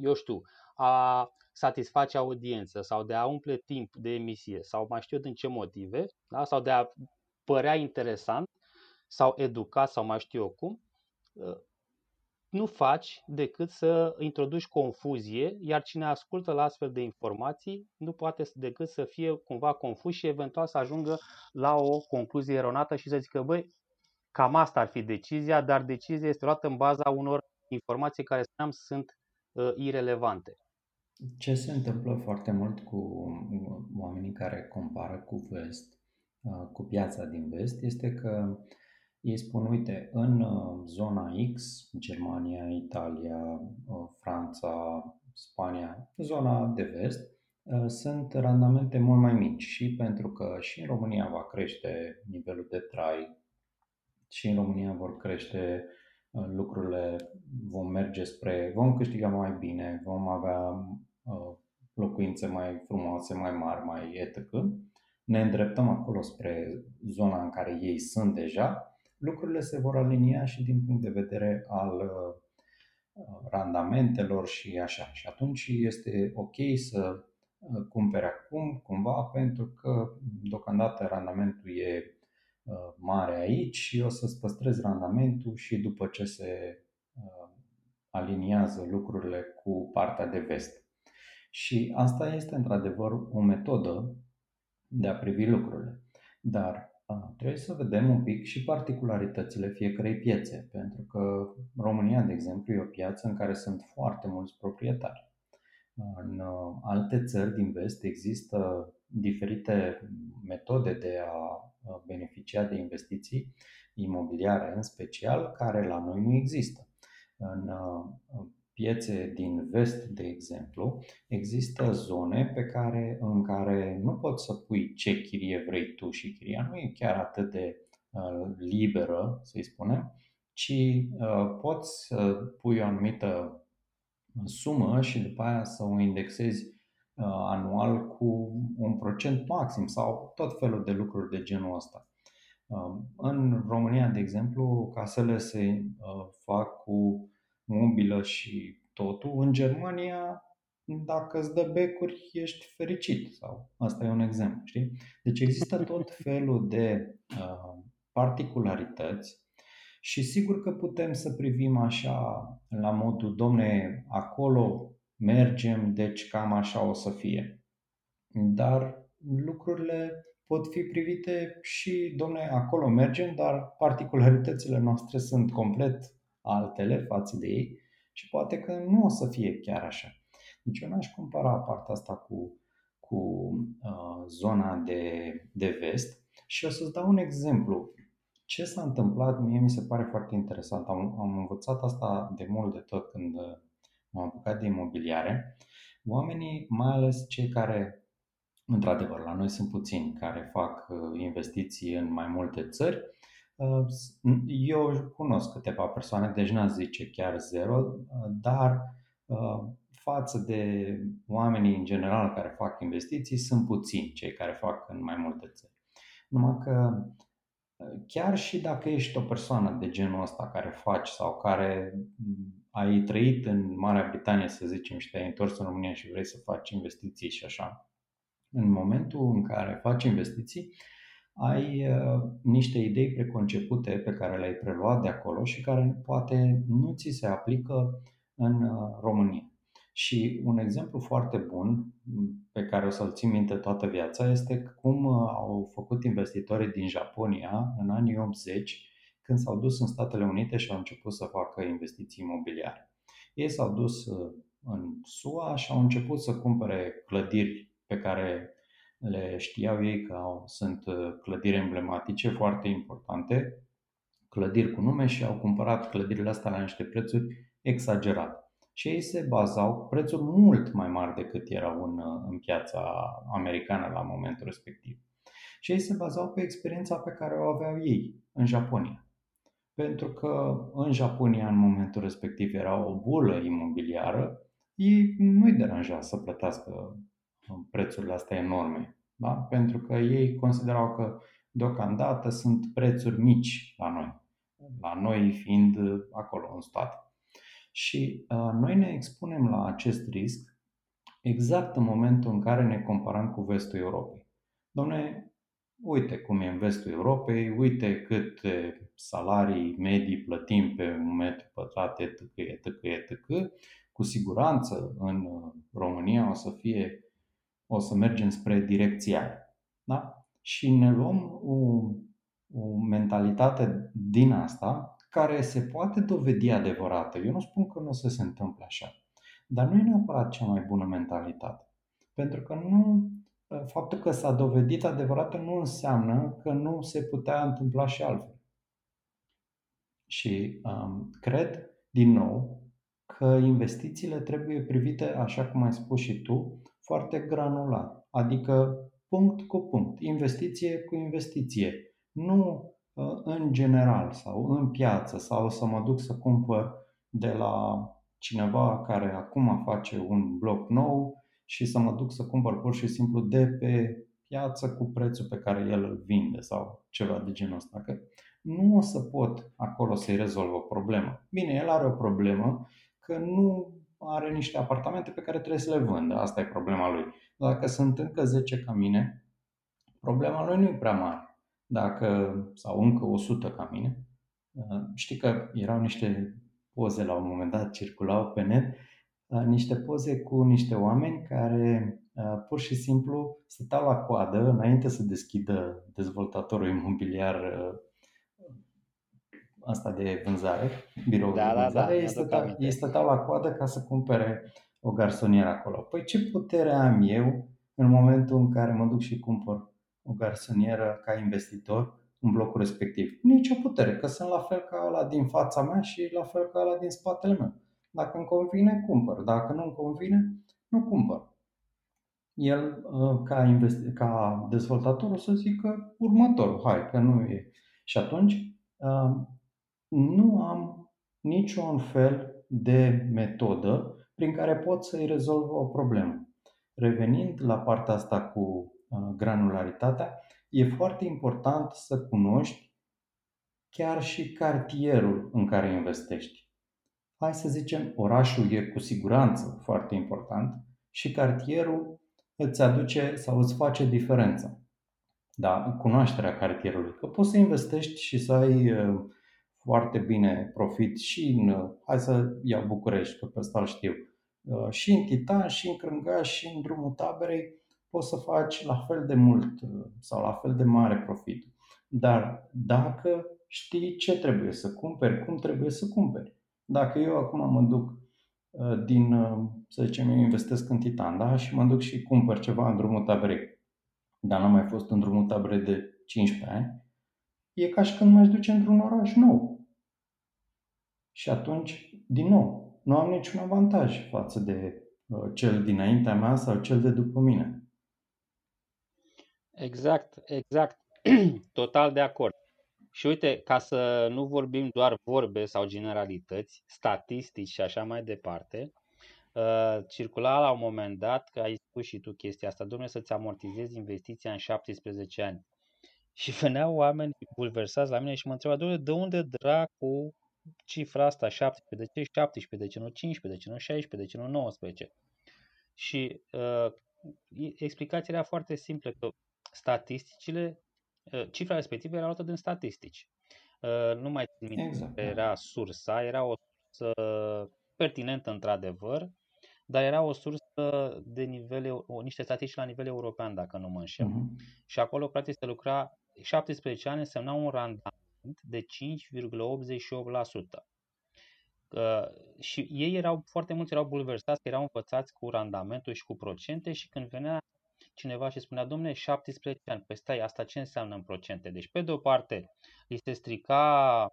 eu știu, a satisface audiență sau de a umple timp de emisie sau mai știu din ce motive, da? sau de a părea interesant sau educat sau mai știu eu cum, nu faci decât să introduci confuzie, iar cine ascultă la astfel de informații nu poate decât să fie cumva confuz și eventual să ajungă la o concluzie eronată și să zică, băi, cam asta ar fi decizia, dar decizia este luată în baza unor informații care, spuneam, sunt uh, irelevante. Ce se întâmplă foarte mult cu oamenii care compară cu vest, uh, cu piața din vest, este că ei spun, uite, în uh, zona X, Germania, Italia, uh, Franța, Spania, zona de vest, uh, sunt randamente mult mai mici și pentru că și în România va crește nivelul de trai, și în România vor crește lucrurile, vom merge spre, vom câștiga mai bine, vom avea locuințe mai frumoase, mai mari, mai etc. Ne îndreptăm acolo spre zona în care ei sunt deja lucrurile se vor alinia și din punct de vedere al uh, randamentelor și așa. Și atunci este ok să uh, cumpere acum cumva pentru că deocamdată randamentul e uh, mare aici și o să-ți păstrezi randamentul și după ce se aliniază lucrurile cu partea de vest. Și asta este într-adevăr o metodă de a privi lucrurile. Dar Trebuie să vedem un pic și particularitățile fiecarei piețe, pentru că România, de exemplu, e o piață în care sunt foarte mulți proprietari. În uh, alte țări din vest există diferite metode de a beneficia de investiții imobiliare, în special, care la noi nu există. În uh, piețe din vest, de exemplu, există zone pe care, în care nu poți să pui ce chirie vrei tu și chiria nu e chiar atât de uh, liberă, să-i spunem, ci uh, poți să pui o anumită sumă și după aia să o indexezi uh, anual cu un procent maxim sau tot felul de lucruri de genul ăsta. Uh, în România, de exemplu, casele se uh, fac cu mobilă și totul. În Germania, dacă îți dă becuri, ești fericit. Sau asta e un exemplu, știi? Deci există tot [laughs] felul de uh, particularități și sigur că putem să privim așa la modul, domne, acolo mergem, deci cam așa o să fie. Dar lucrurile pot fi privite și, domne, acolo mergem, dar particularitățile noastre sunt complet altele față de ei și poate că nu o să fie chiar așa. Deci eu n-aș compara partea asta cu, cu uh, zona de, de vest și o să-ți dau un exemplu. Ce s-a întâmplat, mie mi se pare foarte interesant. Am, am învățat asta de mult de tot când uh, m-am apucat de imobiliare. Oamenii, mai ales cei care, într-adevăr, la noi sunt puțini care fac uh, investiții în mai multe țări, Uh, eu cunosc câteva persoane, deci n-aș zice chiar zero, uh, dar uh, față de oamenii în general care fac investiții, sunt puțini cei care fac în mai multe țări. Numai că chiar și dacă ești o persoană de genul ăsta care faci sau care mm, ai trăit în Marea Britanie, să zicem, și te-ai întors în România și vrei să faci investiții și așa, în momentul în care faci investiții, ai uh, niște idei preconcepute pe care le-ai preluat de acolo și care poate nu ți se aplică în uh, România. Și un exemplu foarte bun pe care o să-l țin minte toată viața este cum uh, au făcut investitorii din Japonia în anii 80 când s-au dus în Statele Unite și au început să facă investiții imobiliare. Ei s-au dus în SUA și au început să cumpere clădiri pe care le știau ei că au, sunt uh, clădiri emblematice foarte importante, clădiri cu nume și au cumpărat clădirile astea la niște prețuri exagerate. Și ei se bazau prețuri mult mai mari decât erau în, uh, în piața americană la momentul respectiv. Și ei se bazau pe experiența pe care o aveau ei în Japonia. Pentru că în Japonia, în momentul respectiv, era o bulă imobiliară, ei nu-i deranja să plătească prețurile astea enorme. Da? Pentru că ei considerau că deocamdată sunt prețuri mici la noi, la noi fiind acolo în stat. Și uh, noi ne expunem la acest risc exact în momentul în care ne comparăm cu vestul Europei. Domne, uite cum e în vestul Europei, uite câte salarii medii plătim pe un metru pătrat, etc., etc., etc. Cu siguranță în România o să fie o să mergem spre direcția aia. Da? Și ne luăm o, o mentalitate din asta care se poate dovedi adevărată. Eu nu spun că nu o să se întâmple așa, dar nu e neapărat cea mai bună mentalitate. Pentru că nu, faptul că s-a dovedit adevărată nu înseamnă că nu se putea întâmpla și altfel. Și um, cred, din nou, că investițiile trebuie privite, așa cum ai spus și tu, foarte granular, adică punct cu punct, investiție cu investiție. Nu uh, în general sau în piață sau să mă duc să cumpăr de la cineva care acum face un bloc nou și să mă duc să cumpăr pur și simplu de pe piață cu prețul pe care el îl vinde sau ceva de genul ăsta. Că nu o să pot acolo să-i rezolv o problemă. Bine, el are o problemă că nu are niște apartamente pe care trebuie să le vândă. Asta e problema lui. Dacă sunt încă 10 ca mine, problema lui nu e prea mare. Dacă, sau încă 100 ca mine, uh, știi că erau niște poze la un moment dat, circulau pe net, uh, niște poze cu niște oameni care uh, pur și simplu stăteau la coadă înainte să deschidă dezvoltatorul imobiliar asta de vânzare, biroul da, de vânzare, da, da, ei, stăteau, ei stăteau la coadă ca să cumpere o garsonieră acolo. Păi ce putere am eu în momentul în care mă duc și cumpăr o garsonieră ca investitor în blocul respectiv? Nici o putere, că sunt la fel ca ăla din fața mea și la fel ca ăla din spatele meu. Dacă îmi convine, cumpăr. Dacă nu îmi convine, nu cumpăr. El, uh, ca, investi- ca dezvoltator, o să zică următorul, hai, că nu e. Și atunci, uh, nu am niciun fel de metodă prin care pot să-i rezolv o problemă. Revenind la partea asta cu uh, granularitatea, e foarte important să cunoști chiar și cartierul în care investești. Hai să zicem, orașul e cu siguranță foarte important și cartierul îți aduce sau îți face diferența. Da, cunoașterea cartierului. Că poți să investești și să ai uh, foarte bine profit și în, hai să iau București, că pe ăsta îl știu, uh, și în Titan, și în Crângaș, și în drumul taberei, poți să faci la fel de mult uh, sau la fel de mare profit. Dar dacă știi ce trebuie să cumperi, cum trebuie să cumperi. Dacă eu acum mă duc uh, din, să zicem, eu investesc în Titan, da? Și mă duc și cumpăr ceva în drumul taberei, dar n-am mai fost în drumul taberei de 15 ani, e ca și când m-aș duce într-un oraș nou. Și atunci, din nou, nu am niciun avantaj față de uh, cel dinaintea mea sau cel de după mine. Exact, exact. [clears throat] Total de acord. Și uite, ca să nu vorbim doar vorbe sau generalități, statistici și așa mai departe, uh, circula la un moment dat, că ai spus și tu chestia asta, domnule, să-ți amortizezi investiția în 17 ani. Și veneau oameni bulversați la mine și mă întrebau, domnule, de unde dracu cifra asta 17, de ce 17, de ce nu 15, de ce nu 16, de ce nu 19? Și uh, explicația era foarte simplă, că statisticile, uh, cifra respectivă era luată din statistici. Uh, nu mai țin minte exact. Da. era sursa, era o sursă pertinentă într-adevăr, dar era o sursă de nivel, o, niște statistici la nivel european, dacă nu mă înșel. Uh-huh. Și acolo, practic, se lucra 17 ani însemna un randament de 5,88%. Uh, și ei erau, foarte mulți erau bulversați, că erau învățați cu randamentul și cu procente și când venea cineva și spunea, domne, 17 ani, păi stai, asta ce înseamnă în procente? Deci, pe de o parte, îi se strica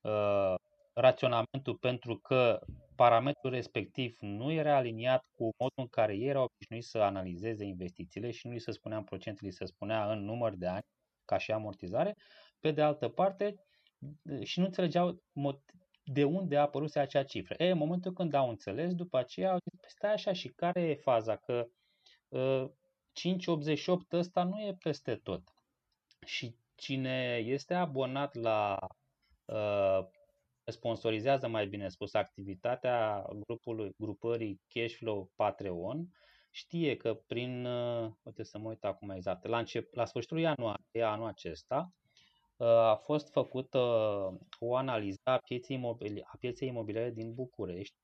uh, raționamentul pentru că parametrul respectiv nu era aliniat cu modul în care ei erau obișnuiți să analizeze investițiile și nu li se spunea în procente, li se spunea în număr de ani, ca și amortizare. Pe de altă parte, și nu înțelegeau de unde a apărut acea cifră. E, în momentul când au înțeles, după aceea au zis, păi stai așa, și care e faza? Că uh, 5,88 ăsta nu e peste tot. Și cine este abonat la uh, sponsorizează, mai bine spus, activitatea grupului, grupării Cashflow Patreon, știe că prin, uh, uite să mă uit acum exact, la, încep, la sfârșitul ianuarie anul acesta, uh, a fost făcută o analiză a pieței, imobili- a pieței imobiliare din București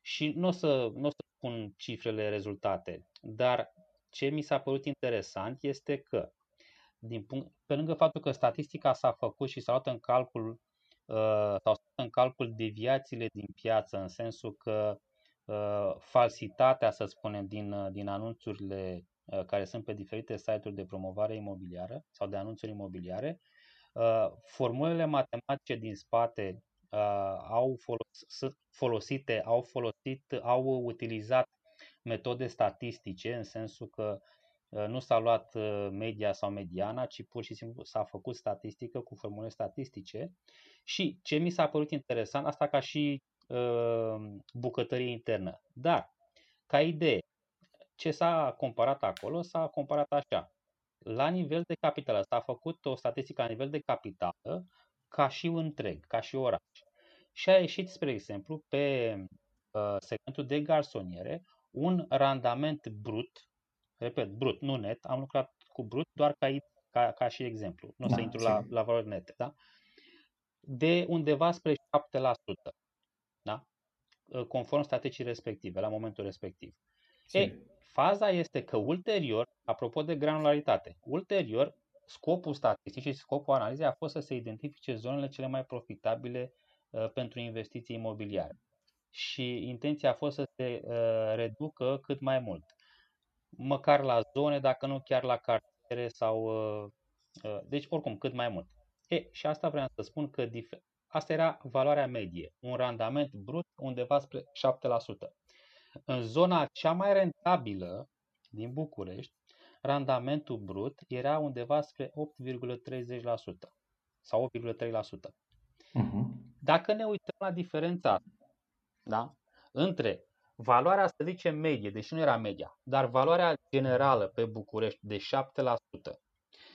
și nu o să, n-o să spun cifrele rezultate, dar ce mi s-a părut interesant este că, din punct, pe lângă faptul că statistica s-a făcut și s-a luat în calcul Uh, sau în calcul deviațiile din piață, în sensul că uh, falsitatea, să spunem, din, uh, din anunțurile care sunt pe diferite site-uri de promovare imobiliară sau de anunțuri imobiliare, formulele matematice din spate au folosit, folosite, au folosit, au utilizat metode statistice, în sensul că nu s-a luat media sau mediana, ci pur și simplu s-a făcut statistică cu formule statistice și ce mi s-a părut interesant, asta ca și uh, bucătărie internă. Dar, ca idee, ce s-a comparat acolo? S-a comparat așa. La nivel de capitală, s-a făcut o statistică la nivel de capitală ca și întreg, ca și oraș. Și a ieșit, spre exemplu, pe uh, segmentul de garsoniere, un randament brut, repet, brut, nu net, am lucrat cu brut doar ca, ca, ca și exemplu, nu da, să intru la, la valori nete, da? de undeva spre 7%, da? Ă, conform statisticii respective, la momentul respectiv. E, faza este că ulterior, apropo de granularitate, ulterior, scopul statisticii și scopul analizei a fost să se identifice zonele cele mai profitabile uh, pentru investiții imobiliare. Și intenția a fost să se uh, reducă cât mai mult. Măcar la zone, dacă nu chiar la cartiere sau... Uh, uh, deci, oricum, cât mai mult. E, și asta vreau să spun că dif- asta era valoarea medie, un randament brut undeva spre 7%. În zona cea mai rentabilă din București, randamentul brut era undeva spre 8,30% sau 8,3%. Uh-huh. Mhm. Dacă ne uităm la diferența da, între valoarea, să zicem, medie, deși nu era media, dar valoarea generală pe București de 7%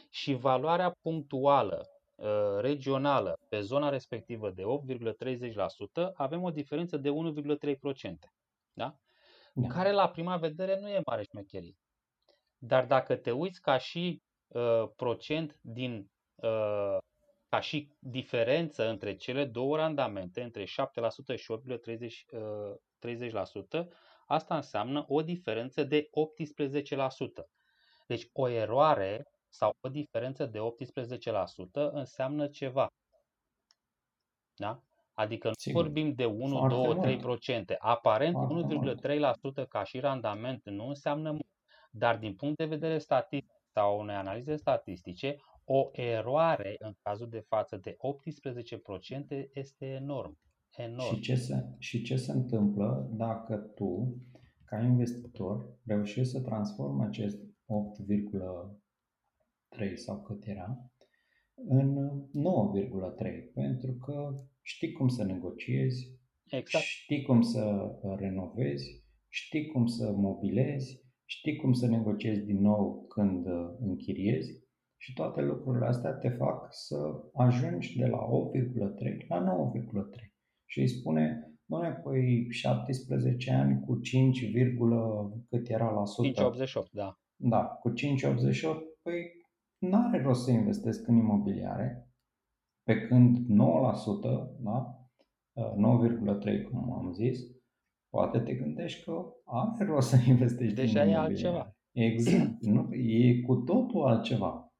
și valoarea punctuală Uh, regională pe zona respectivă de 8,30%, avem o diferență de 1,3%. Da? Da. Care la prima vedere nu e mare șmecherie. Dar dacă te uiți ca și uh, procent din uh, ca și diferență între cele două randamente, între 7% și 8,30%, uh, asta înseamnă o diferență de 18%. Deci o eroare sau o diferență de 18% înseamnă ceva. Da? Adică nu Sigur. vorbim de 1, Foarte 2, mult. 3%. Aparent 1,3% ca și randament nu înseamnă mult. Dar din punct de vedere statistic sau unei analize statistice, o eroare în cazul de față de 18% este enorm. enorm. Și, ce se, și ce se întâmplă dacă tu, ca investitor, reușești să transformi acest 3 sau cât era, în 9,3 pentru că știi cum să negociezi, exact. știi cum să renovezi, știi cum să mobilezi, știi cum să negociezi din nou când închiriezi și toate lucrurile astea te fac să ajungi de la 8,3 la 9,3 și îi spune, doamne, păi 17 ani cu 5, cât era la sută? 5,88, da. Da, cu 5,88, păi nu are rost să investesc în imobiliare, pe când 9%, da? 9,3% cum am zis, poate te gândești că are rost să investești Deja în e altceva. Exact. [clears throat] Nu, e cu totul altceva.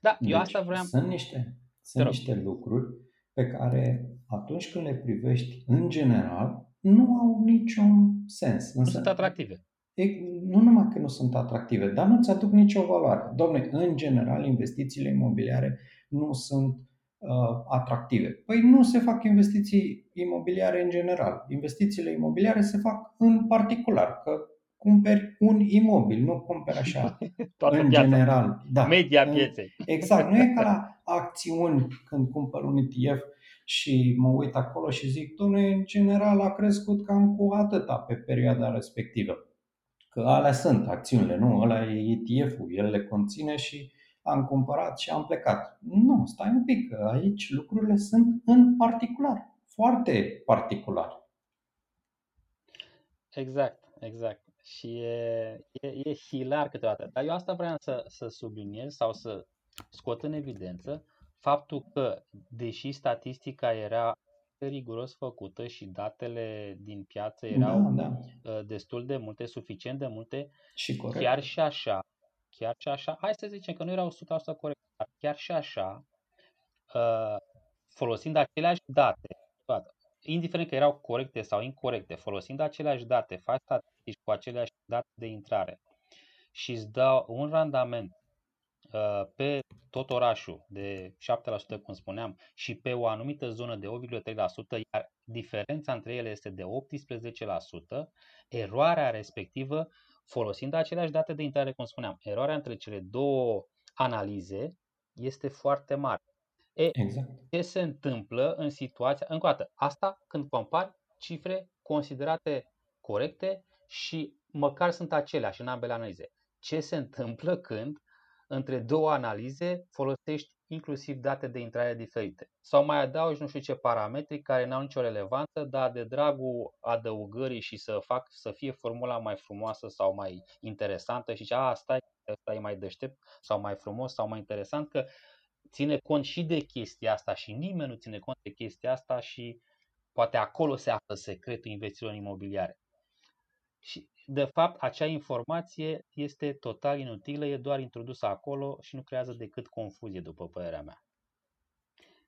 Da, deci, eu asta vreau. Sunt niște, sunt niște lucruri pe care atunci când le privești în general, nu au niciun sens. Nu sunt atractive. e, nu numai că nu sunt atractive, dar nu-ți aduc nicio valoare. Domne, în general, investițiile imobiliare nu sunt uh, atractive. Păi nu se fac investiții imobiliare în general. Investițiile imobiliare se fac în particular, că cumperi un imobil, nu cumperi așa [laughs] Toată în piața. general. Da. Media În- pieței. [laughs] Exact, nu e ca la acțiuni când cumpăr un ETF și mă uit acolo și zic, domnule, în general a crescut cam cu atâta pe perioada respectivă. Că alea sunt acțiunile, nu? Ăla e ETF-ul, el le conține și am cumpărat și am plecat. Nu, stai un pic, că aici lucrurile sunt în particular, foarte particular. Exact, exact. Și e, e, e hilar câteodată. Dar eu asta vreau să, să subliniez sau să scot în evidență faptul că, deși statistica era riguros făcută și datele din piață erau Da, da. uh, destul de multe, suficient de multe, Și corect. chiar și așa, chiar și așa, hai să zicem că nu erau 100% corect, dar chiar și așa, uh, folosind aceleași date, toate, indiferent că erau corecte sau incorrecte, folosind aceleași date, faci statistici cu aceleași date de intrare și îți dă un randament uh, pe tot orașul de 7%, cum spuneam, și pe o anumită zonă de 8,3%, iar diferența între ele este de 18%, eroarea respectivă, folosind aceleași date de intrare, cum spuneam, eroarea între cele două analize este foarte mare. E, Exact. ce se întâmplă în situația, încă o dată, asta când compari cifre considerate corecte și măcar sunt aceleași în ambele analize. Ce se întâmplă când între două analize folosești inclusiv date de intrare diferite. Sau mai adaugi nu știu ce parametri care n-au nicio relevanță, dar de dragul adăugării și să fac să fie formula mai frumoasă sau mai interesantă și zice, a, stai, ăsta e mai deștept sau mai frumos sau mai interesant, că ține cont și de chestia asta și nimeni nu ține cont de chestia asta și poate acolo se află secretul investițiilor imobiliare. Și, de fapt, acea informație este total inutilă, e doar introdusă acolo și nu creează decât confuzie, după părerea mea.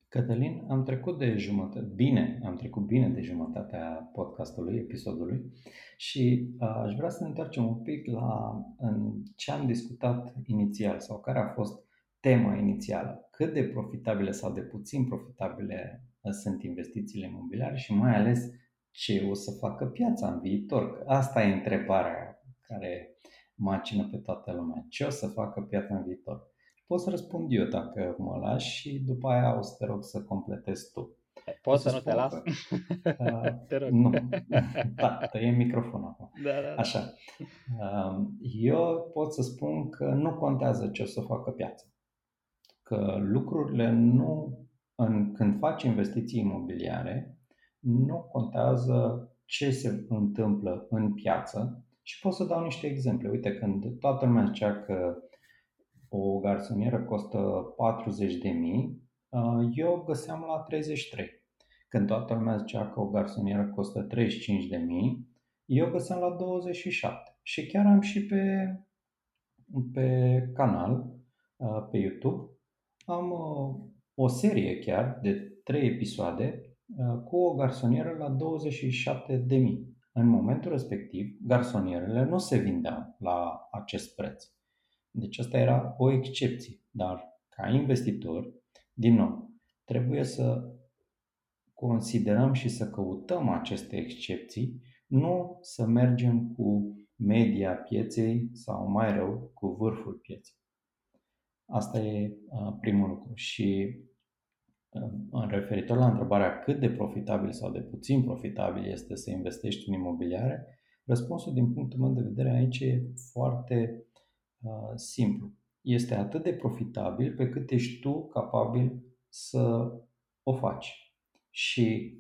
Cătălin, am trecut de jumătate, bine, am trecut bine de jumătatea podcastului, episodului și uh, aș vrea să ne întoarcem un pic la în ce am discutat inițial sau care a fost tema inițială. Cât de profitabile sau de puțin profitabile uh, sunt investițiile imobiliare și mai ales ce o să facă piața în viitor. Că asta e întrebarea care macină pe toată lumea. Ce o să facă piața în viitor? Pot să răspund eu dacă mă lași și după aia o să te rog să completezi tu. O Poți să să nu te spun las? că, uh, [laughs] Te rog. Nu. Da, tăie microfonul acum. Da, da, da. Așa. Um, Eu pot să spun că nu contează ce o să facă piața. Că lucrurile nu, în, când faci investiții imobiliare, nu contează ce se întâmplă în piață și pot să dau niște exemple. Uite, când toată lumea zicea că o garsonieră costă 40 de mii, uh, eu găseam la 33. Când toată lumea zicea că o garsonieră costă 35 de mii, eu găseam la 27. Și chiar am și pe, pe canal, uh, pe YouTube, am uh, o serie chiar de 3 episoade uh, cu o garsonieră la 27 de mii. În momentul respectiv, garsonierele nu se vindeau la acest preț. Deci asta era o excepție. Dar ca investitor, din nou, trebuie să considerăm și să căutăm aceste excepții, nu să mergem cu media pieței sau mai rău cu vârful pieței. Asta e uh, primul lucru. Și uh, în referitor la întrebarea cât de profitabil sau de puțin profitabil este să investești în imobiliare, răspunsul din punctul meu de vedere aici e foarte uh, simplu. Este atât de profitabil pe cât ești tu capabil să o faci. Și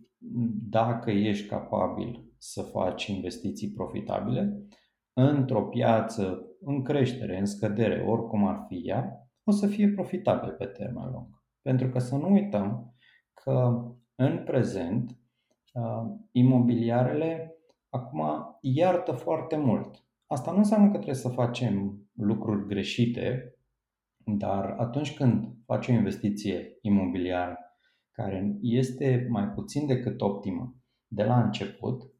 dacă ești capabil să faci investiții profitabile, într-o piață în creștere, în scădere, oricum ar fi ea, o să fie profitabil pe termen lung. Pentru că să nu uităm că în prezent uh, imobiliarele acum iartă foarte mult. Asta nu înseamnă că trebuie să facem lucruri greșite, dar atunci când faci o investiție imobiliară care este mai puțin decât optimă de la început,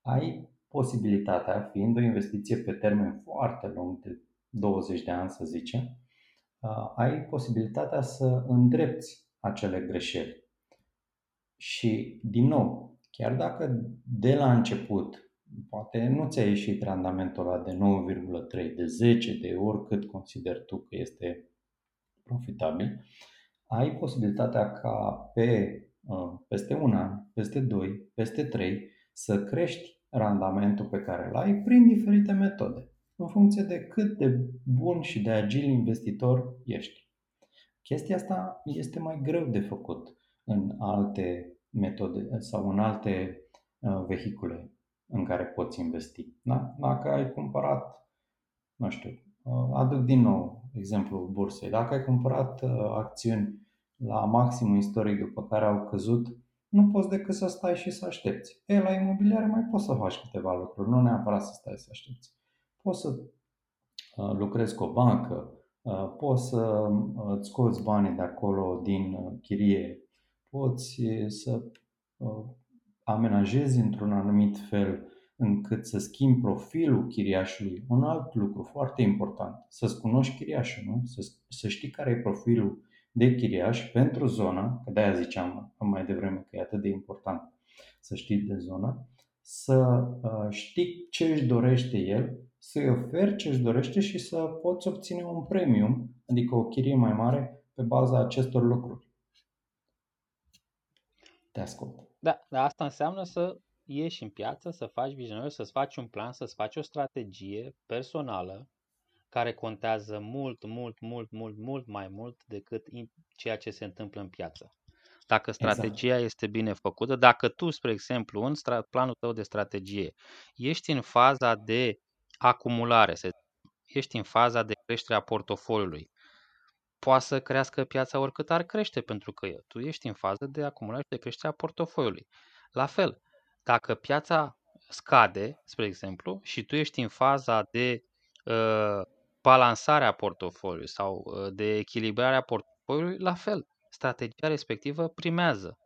ai posibilitatea, fiind o investiție pe termen foarte lung, de 20 de ani să zicem, ai posibilitatea să îndrepți acele greșeli. Și, din nou, chiar dacă de la început poate nu ți-a ieșit randamentul ăla de 9,3, de 10, de oricât consideri tu că este profitabil, ai posibilitatea ca pe uh, peste un an, peste 2, peste 3 să crești randamentul pe care îl ai prin diferite metode, în funcție de cât de bun și de agil investitor ești. Chestia asta este mai greu de făcut în alte metode sau în alte uh, vehicule în care poți investi. Da? Dacă ai cumpărat, nu știu, uh, aduc din nou exemplul bursei, dacă ai cumpărat uh, acțiuni la maximum istoric după care au căzut, nu poți decât să stai și să aștepți. E, la imobiliare mai poți să faci câteva lucruri, nu neapărat să stai să aștepți. Poți să uh, lucrezi cu o bancă, poți să îți scoți banii de acolo din chirie, poți să amenajezi într-un anumit fel încât să schimbi profilul chiriașului. Un alt lucru foarte important, să-ți cunoști chiriașul, nu? Să, să știi care e profilul de chiriaș pentru zona, că de-aia ziceam mai devreme că e atât de important să știi de zonă, să uh, știi ce își dorește el, să-i oferi ce își dorește și să poți obține un premium, adică o chirie mai mare, pe baza acestor lucruri. Te ascult. Da, dar asta înseamnă să ieși în piață, să faci vizionări, să-ți faci un plan, să-ți faci o strategie personală care contează mult, mult, mult, mult, mult mai mult decât ceea ce se întâmplă în piață. Dacă exact. strategia exact. este bine făcută, dacă tu, spre exemplu, în planul tău de strategie, ești în faza de acumulare, ești în faza de creștere a portofoliului, poate să crească piața oricât ar crește, pentru că tu ești în fază de acumulare și de creștere a portofoliului. La fel, dacă piața scade, spre exemplu, și tu ești în faza de uh, balansare a portofoliului sau uh, de echilibrare a portofoliului, la fel, strategia respectivă primează.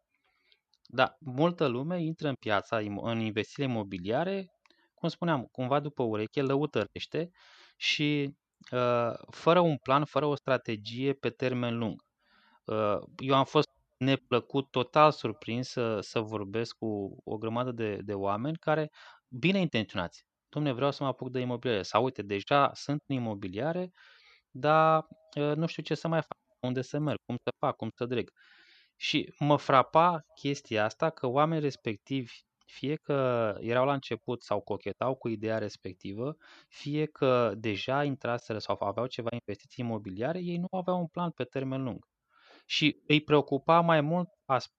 Da, multă lume intră în piața, în investițiile imobiliare, cum spuneam, cumva după ureche, lăutărește și uh, fără un plan, fără o strategie pe termen lung. Uh, eu am fost neplăcut, total surprins să, să vorbesc cu o grămadă de, de oameni care, bine intenționați, domne, vreau să mă apuc de imobiliare. Sau uite, deja sunt în imobiliare, dar ă, nu știu ce să mai fac, unde să merg, cum să fac, cum să dreg. Și mă frapa chestia asta că oamenii respectivi, fie că erau la început sau cochetau cu ideea respectivă, fie că deja intraseră sau aveau ceva investiții imobiliare, ei nu aveau un plan pe termen lung și îi preocupa mai mult,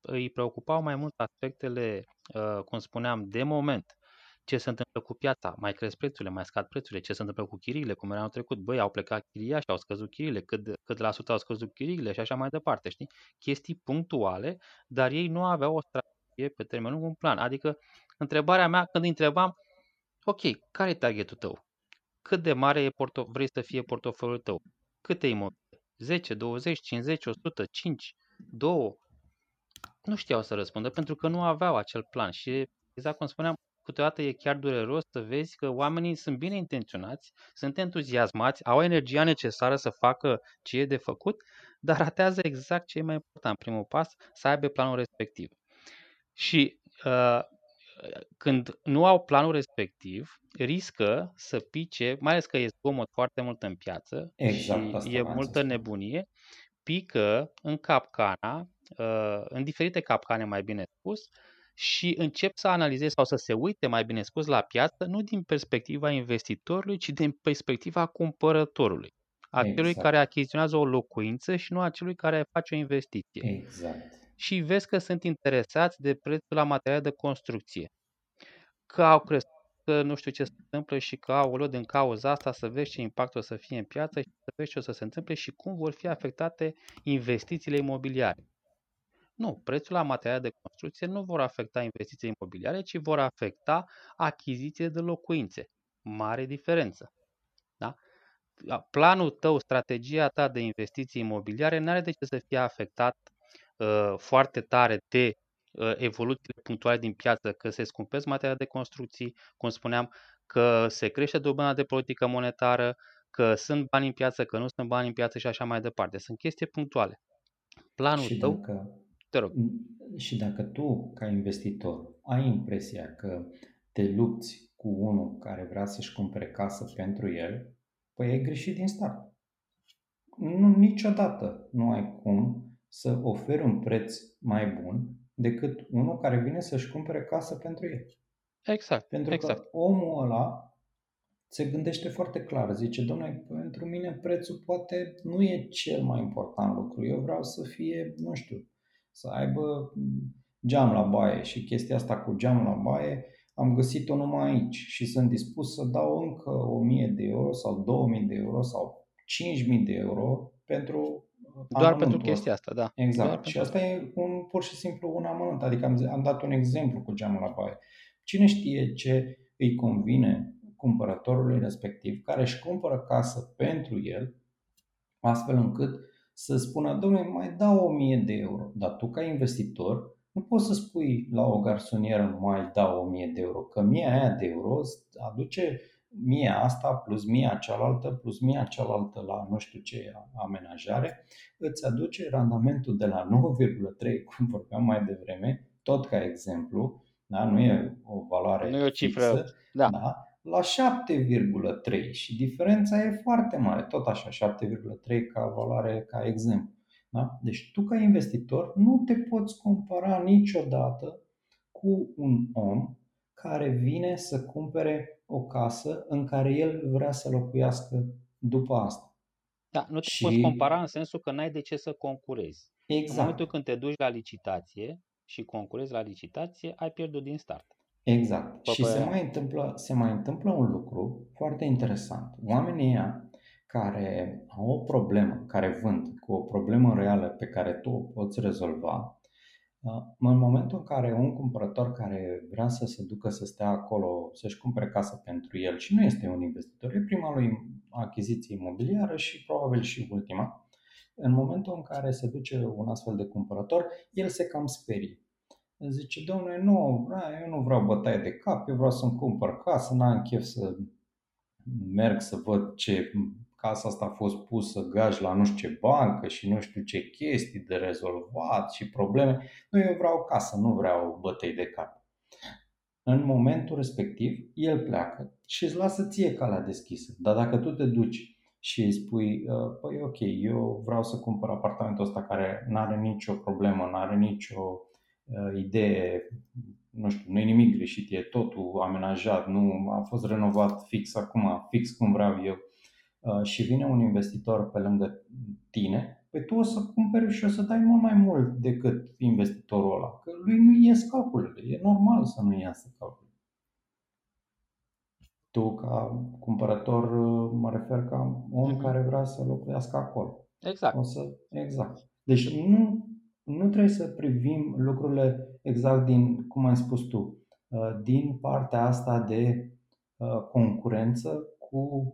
îi preocupau mai mult aspectele, uh, cum spuneam, de moment. Ce se întâmplă cu piața? Mai cresc prețurile, mai scad prețurile? Ce se întâmplă cu chiriile? Cum era anul trecut? Băi, au plecat chiria și au scăzut chiriile, cât, cât la sută au scăzut chiriile și așa mai departe, știi? Chestii punctuale, dar ei nu aveau o strategie pe termen lung, un plan. Adică, întrebarea mea, când întrebam, ok, care e targetul tău? Cât de mare e porto- vrei să fie portofoliul tău? Câte imobilii? 10, 20, 50, 100, 5, 2. Nu știau să răspundă pentru că nu aveau acel plan și exact cum spuneam, câteodată e chiar dureros să vezi că oamenii sunt bine intenționați, sunt entuziasmați, au energia necesară să facă ce e de făcut, dar ratează exact ce e mai important, primul pas, să aibă planul respectiv. Și uh, când nu au planul respectiv, riscă să pice, mai ales că e zgomot foarte mult în piață exact, și e multă nebunie, pică în capcana, uh, în diferite capcane mai bine spus, și încep să analizeze sau să se uite, mai bine spus, la piață, nu din perspectiva investitorului, ci din perspectiva cumpărătorului. A exact. celui care achiziționează o locuință și nu a celui care face o investiție. Exact și vezi că sunt interesați de prețul la materiale de construcție. Că au crescut, că nu știu ce se întâmplă și că au luat din cauza asta să vezi ce impact o să fie în piață și să vezi ce o să se întâmple și cum vor fi afectate investițiile imobiliare. Nu, prețul la materiale de construcție nu vor afecta investiții imobiliare, ci vor afecta achiziție de locuințe. Mare diferență. Da? Planul tău, strategia ta de investiții imobiliare nu are de ce să fie afectat Uh, foarte tare de uh, evoluțiile punctuale din piață, că se scumpesc materiale de construcții, cum spuneam, că se crește dobânda de politică monetară, că sunt bani în piață, că nu sunt bani în piață și așa mai departe. Sunt chestii punctuale. Planul Și tău, dacă, te rog, și dacă tu, ca investitor, ai impresia că te lupți cu unul care vrea să-și cumpere casă pentru el, păi ai greșit din start. Nu, niciodată nu ai cum să oferi un preț mai bun decât unul care vine să-și cumpere casă pentru el. exact, Pentru exact. că omul ăla se gândește foarte clar. Zice, domnule, pentru mine prețul poate nu e cel mai important lucru. Eu vreau să fie, nu știu, să aibă geam la baie și chestia asta cu geam la baie am găsit-o numai aici și sunt dispus să dau încă 1000 de euro sau 2000 de euro sau 5000 de euro pentru Doar pentru amănuntul chestia ăsta. asta, da. Exact. Doar și pentru asta e un, pur și simplu un amănunt. Adică am, am dat un exemplu cu geamul la baie. Cine știe ce îi convine cumpărătorului respectiv, care își cumpără casă pentru el, astfel încât să spună, domnule, mai dau 1000 de euro. Dar tu ca investitor nu poți să spui la o garsonieră mai dau 1000 de euro, că 1000 aia de euro aduce mia asta plus mia cealaltă plus mia cealaltă la nu știu ce amenajare, îți aduce randamentul de la 9,3, cum vorbeam mai devreme, tot ca exemplu, da? nu e o valoare Nu e o cifră, fixă, da. da? la 7,3 și diferența e foarte mare, tot așa, 7,3 ca valoare, ca exemplu. Da? Deci tu ca investitor nu te poți compara niciodată cu un om care vine să cumpere o casă în care el vrea să locuiască după asta. Da, nu te Și- poți compara în sensul că n-ai de ce să concurezi. În Exact. momentul când te duci la licitație și concurezi la licitație, ai pierdut din start. Exact. Pe Și se părerea mai, întâmplă, se mai întâmplă un lucru foarte interesant. Oamenii ăia care au o problemă, care vând cu o problemă reală pe care tu o poți rezolva, uh, în momentul în care un cumpărător care vrea să se ducă să stea acolo, să-și cumpere casă pentru el și nu este un investitor, e prima lui achiziție imobiliară și probabil și ultima, în momentul în care se duce un astfel de cumpărător, el se cam sperie. Zice, domnule, nu, na, eu nu vreau bătaie de cap, eu vreau să-mi cumpăr casă, n-am chef să merg să văd ce casa asta a fost pusă gaj la nu știu ce bancă și nu știu ce chestii de rezolvat și probleme. Nu, eu vreau casă, nu vreau bătăi de cap. În momentul respectiv, el pleacă și îți lasă ție calea deschisă. Dar dacă tu te duci și îi spui, "Uh, păi ok, eu vreau să cumpăr apartamentul ăsta care nu are nicio problemă, nu are nicio uh, idee, nu știu, nu e nimic greșit, e totul amenajat, nu a fost renovat fix acum, fix cum vreau eu uh, și vine un investitor pe lângă tine, pe tu o să cumperi și o să dai mult mai mult decât investitorul ăla, că lui nu ies calculele, e normal să nu iasă calculele. Tu ca cumpărător, uh, mă refer ca om Mhm. care vrea să locuiască acolo. Exact. O să, exact. Deci nu, nu trebuie să privim lucrurile exact din, cum ai spus tu, uh, din partea asta de uh, concurență cu uh,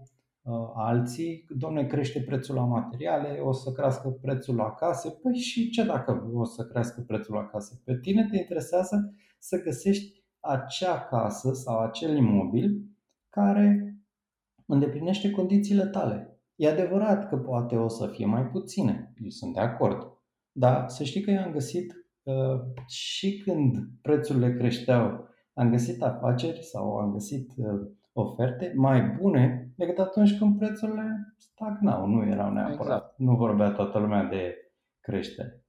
alții. Domne, crește prețul la materiale, o să crească prețul la case. Păi și ce dacă o să crească prețul la case? Pe tine te interesează să găsești acea casă sau acel imobil care îndeplinește condițiile tale. E adevărat că poate o să fie mai puține, eu sunt de acord. Dar să știi că eu am găsit uh, și când prețurile creșteau, am găsit afaceri sau am găsit uh, oferte mai bune decât atunci când prețurile stagnau, nu erau neapărat. Exact. Nu vorbea toată lumea de creștere.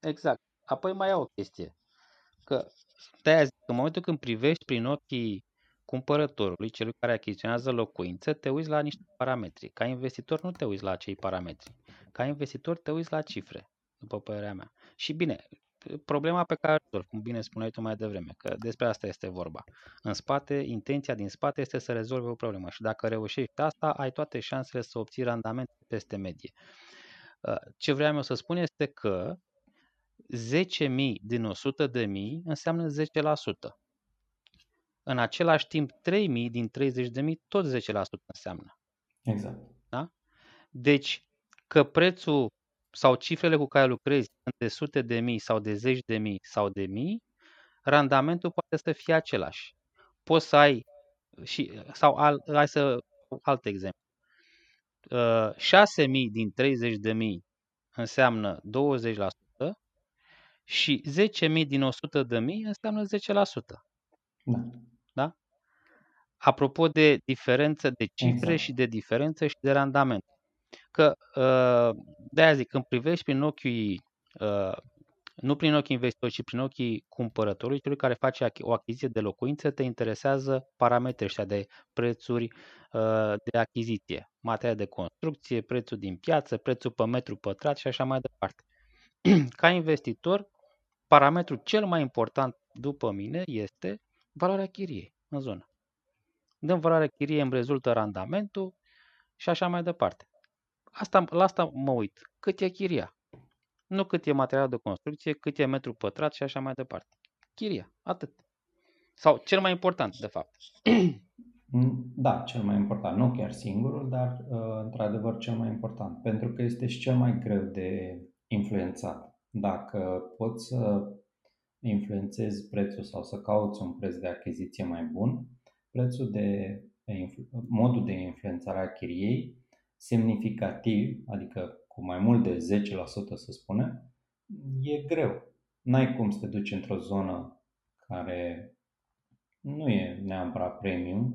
Exact. Apoi mai e o chestie. Că de-aia zic, în momentul când privești prin ochii cumpărătorului, celui care achiziționează locuințe, te uiți la niște parametri. Ca investitor nu te uiți la acei parametri. Ca investitor te uiți la cifre, după părerea mea. Și bine, problema pe care o rezolv, cum bine spuneai tu mai devreme, că despre asta este vorba. În spate, intenția din spate este să rezolve o problemă și dacă reușești asta, ai toate șansele să obții randament peste medie. Uh, Ce vreau eu să spun este că 10.000 din 100.000 înseamnă 10%. În același timp, 3.000 din 30.000 tot 10% înseamnă. Exact. Deci, că prețul sau cifrele cu care lucrezi sunt de sute de mii sau de zeci de mii sau de mii, randamentul poate să fie același. Poți să ai și, sau al, hai să alt exemplu. 6.000 din 30.000 înseamnă 20% și 10.000 din 100.000 înseamnă 10%. Da. Da? Apropo de diferență de cifre Exact. și de diferență și de randament. Că de-aia zic, când privești prin ochii nu prin ochii investitorului, ci prin ochii cumpărătorului, celui care face o achiziție de locuință, te interesează parametrii ăștia de prețuri uh, de achiziție, materia de construcție, prețul din piață, prețul pe metru pătrat și așa mai departe. [clears throat] Ca investitor, parametrul cel mai important după mine este valoarea chiriei în zonă. Dăm valoarea chiriei, îmi rezultă randamentul și așa mai departe. Asta, la asta mă uit. Cât e chiria? Nu cât e material de construcție, cât e metru pătrat și așa mai departe. Chiria, atât. Sau cel mai important, de fapt. Mm, da, cel mai important. Nu chiar singurul, dar uh, într-adevăr cel mai important. Pentru că este și cel mai greu de influențat. Dacă poți să influențezi prețul sau să cauți un preț de achiziție mai bun, prețul de, modul de influențare a chiriei semnificativ, adică cu mai mult de 10% să spunem, e greu. N-ai cum să te duci într-o zonă care nu e neapărat premium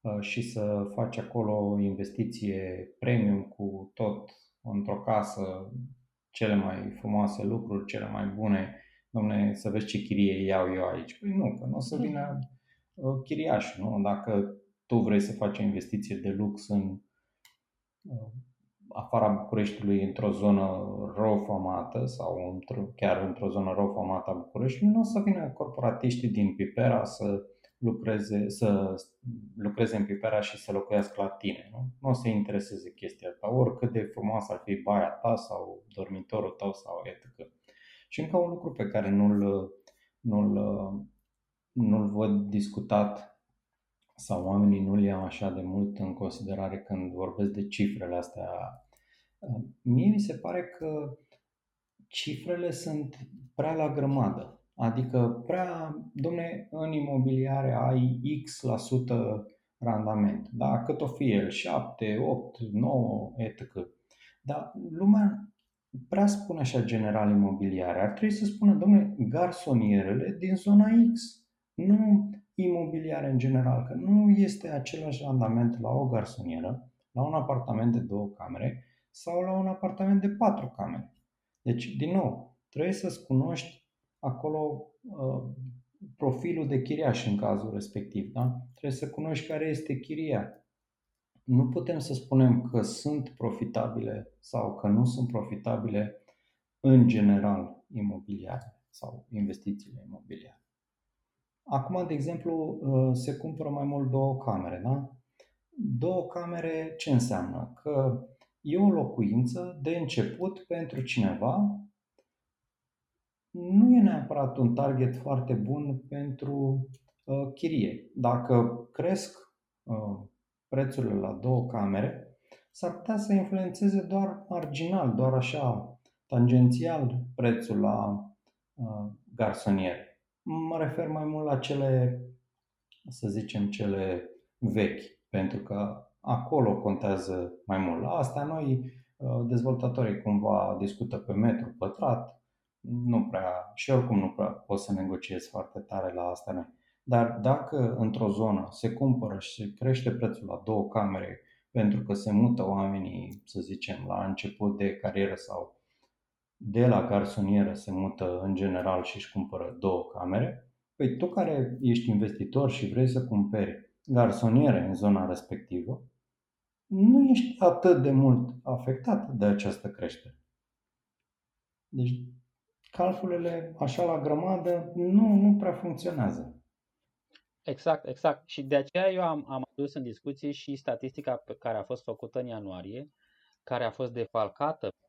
uh, și să faci acolo o investiție premium cu tot într-o casă, cele mai frumoase lucruri, cele mai bune, domne, să vezi ce chirie iau eu aici. Păi nu, că nu o să vină uh, chiriașul, nu? Dacă tu vrei să faci o investiție de lux în uh, afara Bucureștiului într-o zonă rău famată sau într chiar într-o zonă rău famată a Bucureștiului, nu o să vină corporatiștii din Pipera să lucreze, să lucreze în Pipera și să locuiască la tine. Nu, nu o să intereseze chestia asta, oricât de frumoasă ar fi baia ta sau dormitorul tău sau etc. Și încă un lucru pe care nu-l, nu-l, nu-l văd discutat sau oamenii nu-l iau așa de mult în considerare când vorbesc de cifrele astea Mie mi se pare că cifrele sunt prea la grămadă. Adică prea, domne, în imobiliare ai X la sută randament. Da? Cât o fi el, 7, 8, 9, etc. Dar lumea prea spune așa general imobiliare. Ar trebui să spună, domne, garsonierele din zona X. Nu imobiliare în general, că nu este același randament la o garsonieră, la un apartament de două camere, sau la un apartament de patru camere. Deci, din nou, trebuie să-ți cunoști acolo uh, profilul de chiriaș în cazul respectiv. Da? Trebuie să cunoști care este chiria. Nu putem să spunem că sunt profitabile sau că nu sunt profitabile în general imobiliare sau investițiile imobiliare. Acum, de exemplu, uh, se cumpără mai mult două camere. Da? Două camere ce înseamnă? Că e o locuință de început pentru cineva. Nu e neapărat un target foarte bun pentru uh, chirie. Dacă cresc uh, prețurile la două camere, s-ar putea să influențeze doar marginal, doar așa, tangențial prețul la uh, garsoniere. Mă refer mai mult la cele, să zicem, cele vechi, pentru că acolo contează mai mult. La asta noi, uh, dezvoltatorii, cumva discută pe metru pătrat, nu prea, și oricum nu prea poți să negociezi foarte tare la asta noi. Dar dacă într-o zonă se cumpără și se crește prețul la două camere pentru că se mută oamenii, să zicem, la început de carieră sau de la garsonieră se mută în general și își cumpără două camere, păi tu care ești investitor și vrei să cumperi garsoniere în zona respectivă, nu ești atât de mult afectat de această creștere. Deci, calculele așa la grămadă nu, nu prea funcționează. Exact, exact. Și de aceea eu am, am adus în discuție și statistica pe care a fost făcută în ianuarie, care a fost defalcată tip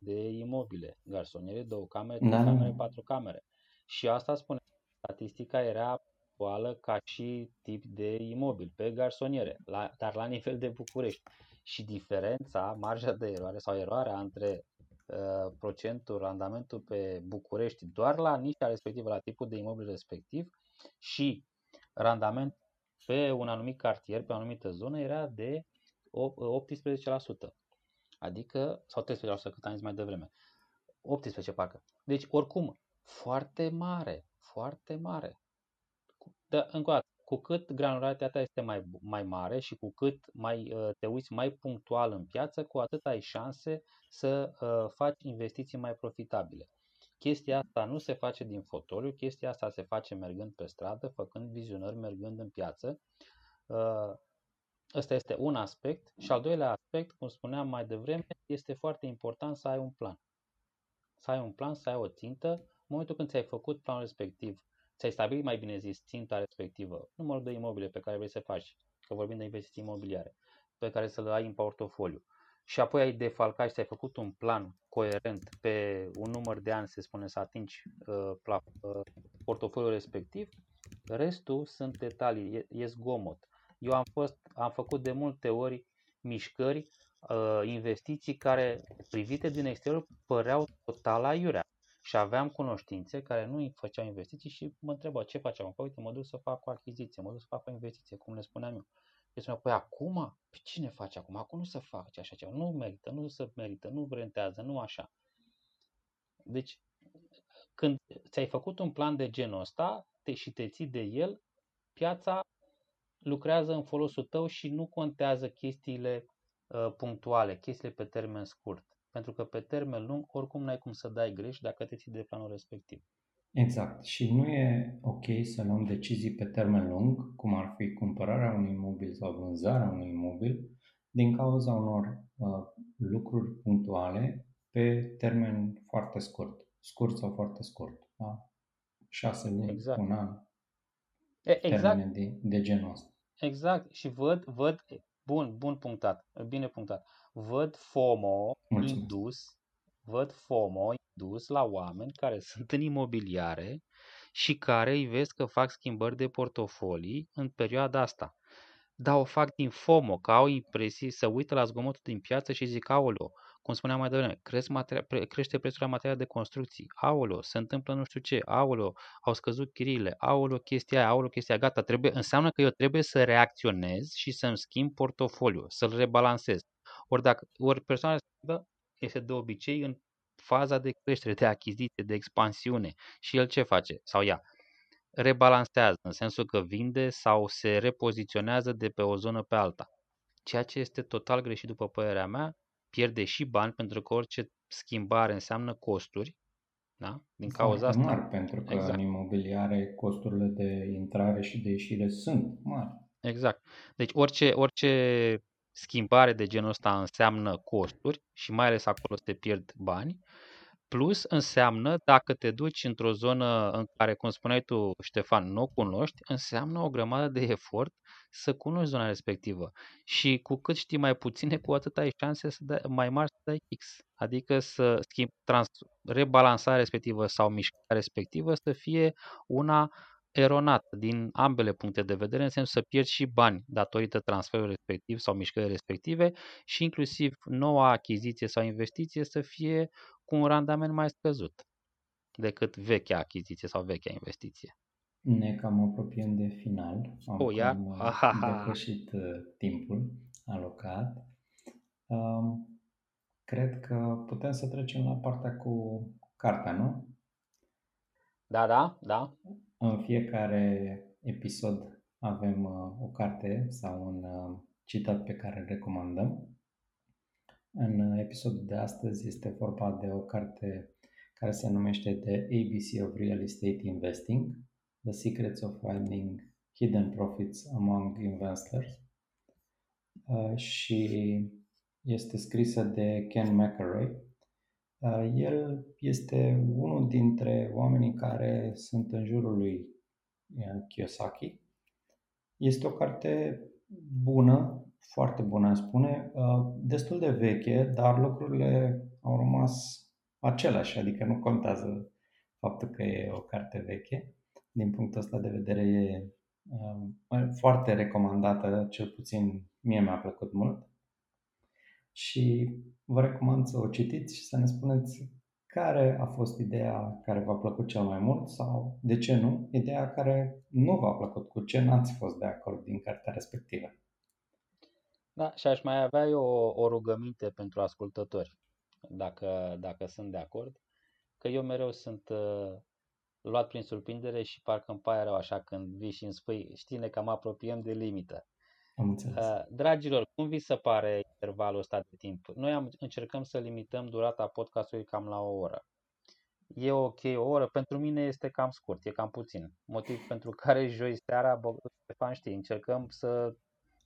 de imobile, garsoniere, două camere, trei da. camere, patru camere. Și asta spune, statistica era actuală ca și tip de imobil pe garsoniere, la, dar la nivel de București. Și diferența, marja de eroare sau eroarea între uh, procentul, randamentul pe București doar la nișa respectivă, la tipul de imobil respectiv și randament pe un anumit cartier, pe o anumită zonă, era de 18%. Adică, sau 13%, cât am zis mai devreme. 18 parcă. Deci, oricum, foarte mare, foarte mare. Dar, încă o dată, cu cât granularitatea este mai, mai mare și cu cât mai uh, te uiți mai punctual în piață, cu atât ai șanse să uh, faci investiții mai profitabile. Chestia asta nu se face din fotoliu, chestia asta se face mergând pe stradă, făcând vizionări, mergând în piață. Uh, ăsta este un aspect. Și al doilea aspect, cum spuneam mai devreme, este foarte important să ai un plan. Să ai un plan, să ai o țintă. În momentul când ți-ai făcut planul respectiv, ți-ai stabilit mai bine zis ținta respectivă, numărul de imobile pe care vrei să faci, că vorbim de investiții imobiliare, pe care să le ai în portofoliu, și apoi ai defalcat și ți-ai făcut un plan coerent pe un număr de ani, se spune, să atingi uh, pla, uh, portofoliul respectiv, restul sunt detalii, e, e zgomot. Eu am, fost, am făcut de multe ori mișcări, uh, investiții care, privite din exterior, păreau total aiurea. Și aveam cunoștințe care nu îi făceau investiții și mă întrebau ce faceam. Păi uite, mă duc să fac o achiziție, mă duc să fac o investiție, cum le spuneam eu. Și spunea, păi acum? Pe cine face acum? Acum nu se face așa ceva. Nu merită, nu se merită, nu rentează, nu așa. Deci, când ți-ai făcut un plan de genul ăsta te, și te ții de el, piața lucrează în folosul tău și nu contează chestiile uh, punctuale, chestiile pe termen scurt. Pentru că pe termen lung, oricum n-ai cum să dai greș dacă te ții de planul respectiv. Exact. Și nu e ok să luăm decizii pe termen lung, cum ar fi cumpărarea unui imobil sau vânzarea unui imobil, din cauza unor uh, lucruri punctuale pe termen foarte scurt. Scurt sau foarte scurt. Da? Șase luni, exact. un an. E, exact. De, de genul ăsta. Exact. Și văd, văd, bun, bun punctat, bine punctat. Văd FOMO Mulțumesc. indus, văd FOMO dus la oameni care [laughs] sunt în imobiliare și care îi vezi că fac schimbări de portofolii în perioada asta. Dar o fac din FOMO, că au impresii să uită la zgomotul din piață și zic, aoleo, cum spuneam mai devreme, materia, crește prețul la materiale de construcții, aoleo, se întâmplă nu știu ce, aoleo, au scăzut chiriile, aoleo, chestia aia, aoleo, chestia aia, gata, trebuie, înseamnă că eu trebuie să reacționez și să-mi schimb portofoliul, să-l rebalancez. Ori, dacă, ori persoana este de obicei în faza de creștere, de achiziție, de expansiune. Și el ce face? Sau ea rebalansează, în sensul că vinde sau se repoziționează de pe o zonă pe alta. Ceea ce este total greșit după părerea mea, pierde și bani pentru că orice schimbare înseamnă costuri, da? Din cauza asta. mari, pentru că exact. în imobiliare costurile de intrare și de ieșire sunt mari. Exact. Deci orice, orice schimbare de genul ăsta înseamnă costuri și mai ales acolo se pierd bani. Plus înseamnă, dacă te duci într-o zonă în care, cum spuneai tu, Ștefan, nu o cunoști, înseamnă o grămadă de efort să cunoști zona respectivă. Și cu cât știi mai puține, cu atât ai șanse să dai, mai mari să dai X. Adică să schimbi trans, rebalansarea respectivă sau mișcarea respectivă să fie una eronată din ambele puncte de vedere, în sensul să pierzi și bani datorită transferului respectiv sau mișcării respective și inclusiv noua achiziție sau investiție să fie cu un randament mai scăzut decât vechea achiziție sau vechea investiție. Ne cam apropiem de final. Am oh, iar? cam [laughs] depășit uh, timpul alocat. Um, cred că putem să trecem la partea cu cartea, nu? Da, da, da. În fiecare episod avem uh, o carte sau un uh, citat pe care îl recomandăm. În episodul de astăzi este vorba de o carte care se numește The ABC of Real Estate Investing, The Secrets of Finding Hidden Profits Among Investors uh, și este scrisă de Ken McElroy. Uh, el este unul dintre oamenii care sunt în jurul lui uh, Kiyosaki. Este o carte bună, foarte bună, aș spune, uh, destul de veche, dar lucrurile au rămas aceleași, adică nu contează faptul că e o carte veche. Din punctul ăsta de vedere e foarte recomandată, cel puțin mie mi-a plăcut mult. și vă recomand să o citiți și să ne spuneți care a fost ideea care v-a plăcut cel mai mult sau, de ce nu, ideea care nu v-a plăcut, cu ce n-ați fost de acord din cartea respectivă. Da, și aș mai avea eu o, o rugăminte pentru ascultători, dacă, dacă sunt de acord, că eu mereu sunt uh, luat prin surprindere și parcă îmi pare rău așa când vii și îmi spui, știi, ne cam apropiem de limită. Am înțeles. Uh, dragilor, cum vi se pare intervalul ăsta de timp? Noi am, încercăm să limităm durata podcastului cam la o oră. E ok o oră, pentru mine este cam scurt, e cam puțin. Motiv pentru care joi seara, Stefan știi, încercăm să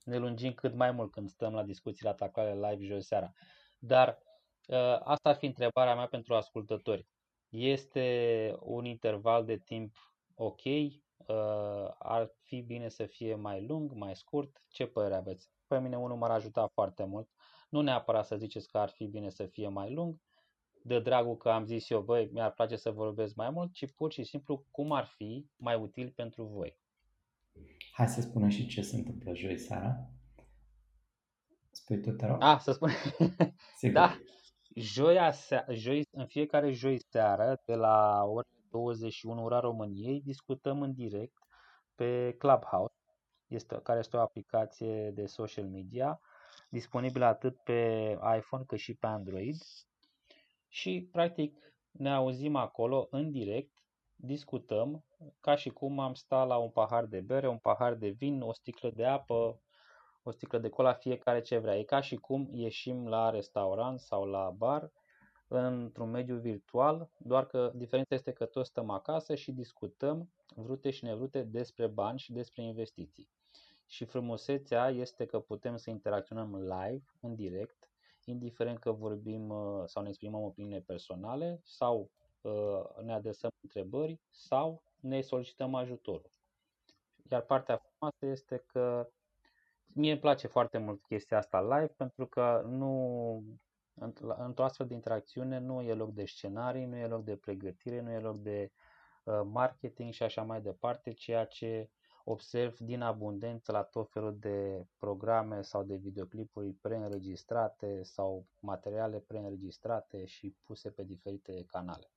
ne lungim cât mai mult când stăm la discuții la taclare live joi seara. Dar uh, asta ar fi întrebarea mea pentru ascultători. Este un interval de timp ok? Uh, ar fi bine să fie mai lung, mai scurt? Ce părere aveți? Pe mine unul m-ar ajuta foarte mult. Nu neapărat să ziceți că ar fi bine să fie mai lung, de dragul că am zis eu, băi, mi-ar place să vorbesc mai mult, ci pur și simplu cum ar fi mai util pentru voi. Hai să spunem și ce se întâmplă joi seara. Spui tu, te rog? Ah, să spun. [laughs] Sigur. Da. Joia, joi, în fiecare joi seară, de la ora 21 ora României, discutăm în direct pe Clubhouse, este, care este o aplicație de social media, disponibilă atât pe iPhone cât și pe Android. Și, practic, ne auzim acolo în direct, discutăm ca și cum am sta la un pahar de bere, un pahar de vin, o sticlă de apă, o sticlă de cola, fiecare ce vrea. E ca și cum ieșim la restaurant sau la bar într-un mediu virtual, doar că diferența este că toți stăm acasă și discutăm vrute și nevrute despre bani și despre investiții. Și frumusețea este că putem să interacționăm live, în direct, indiferent că vorbim uh, sau ne exprimăm opiniile personale sau uh, ne adresăm întrebări sau ne solicităm ajutorul. Iar partea frumoasă este că mie îmi place foarte mult chestia asta live pentru că nu într-o astfel de interacțiune nu e loc de scenarii, nu e loc de pregătire, nu e loc de uh, marketing și așa mai departe, ceea ce observ din abundență la tot felul de programe sau de videoclipuri preînregistrate sau materiale preînregistrate și puse pe diferite canale.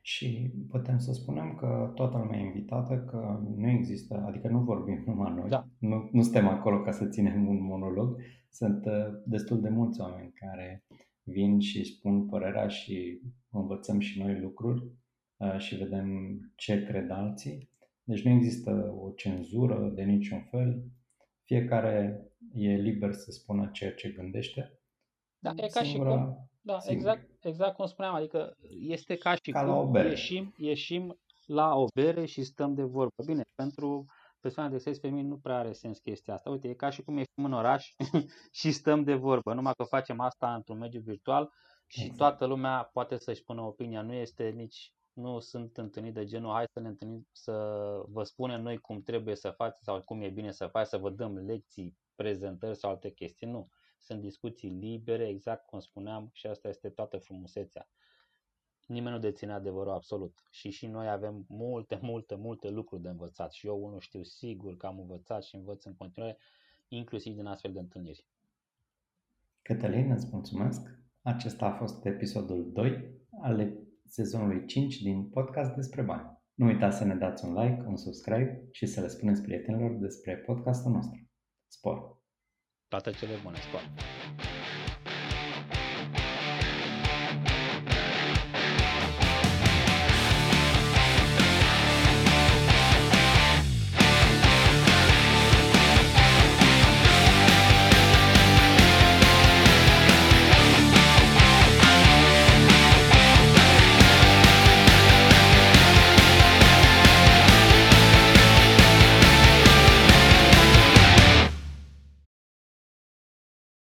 Și putem să spunem că toată lumea e invitată, că nu există, adică nu vorbim [laughs] numai noi, da. nu, nu suntem acolo ca să ținem un monolog, sunt uh, destul de mulți oameni care vin și spun părerea și învățăm și noi lucruri uh, și vedem ce cred alții. Deci nu există o cenzură de niciun fel, fiecare e liber să spună ceea ce gândește. Da, e ca Singura... și cum da, exact, exact cum spuneam, adică este ca și ca cum la o bere. Ieșim, ieșim la o bere și stăm de vorbă. Bine, pentru persoana de sex feminin nu prea are sens chestia asta. Uite, e ca și cum ieșim în oraș [laughs] și stăm de vorbă, numai că facem asta într-un mediu virtual și exact. toată lumea poate să-și spună opinia. Nu este nici, nu sunt întâlnit de genul, hai să ne întâlnim, să vă spunem noi cum trebuie să faci sau cum e bine să faci, să vă dăm lecții, prezentări sau alte chestii. Nu sunt discuții libere, exact cum spuneam, și asta este toată frumusețea. Nimeni nu deține adevărul absolut și și noi avem multe, [laughs] multe, multe lucruri de învățat și eu unul știu sigur că am învățat și învăț în continuare, inclusiv din astfel de întâlniri. Cătălin, îți mulțumesc. Acesta a fost episodul 2 al sezonului 5 din podcast despre bani. Nu uitați să ne dați un like, un subscribe și să le spuneți prietenilor despre podcastul nostru. Spor! Toate cele bune, spor!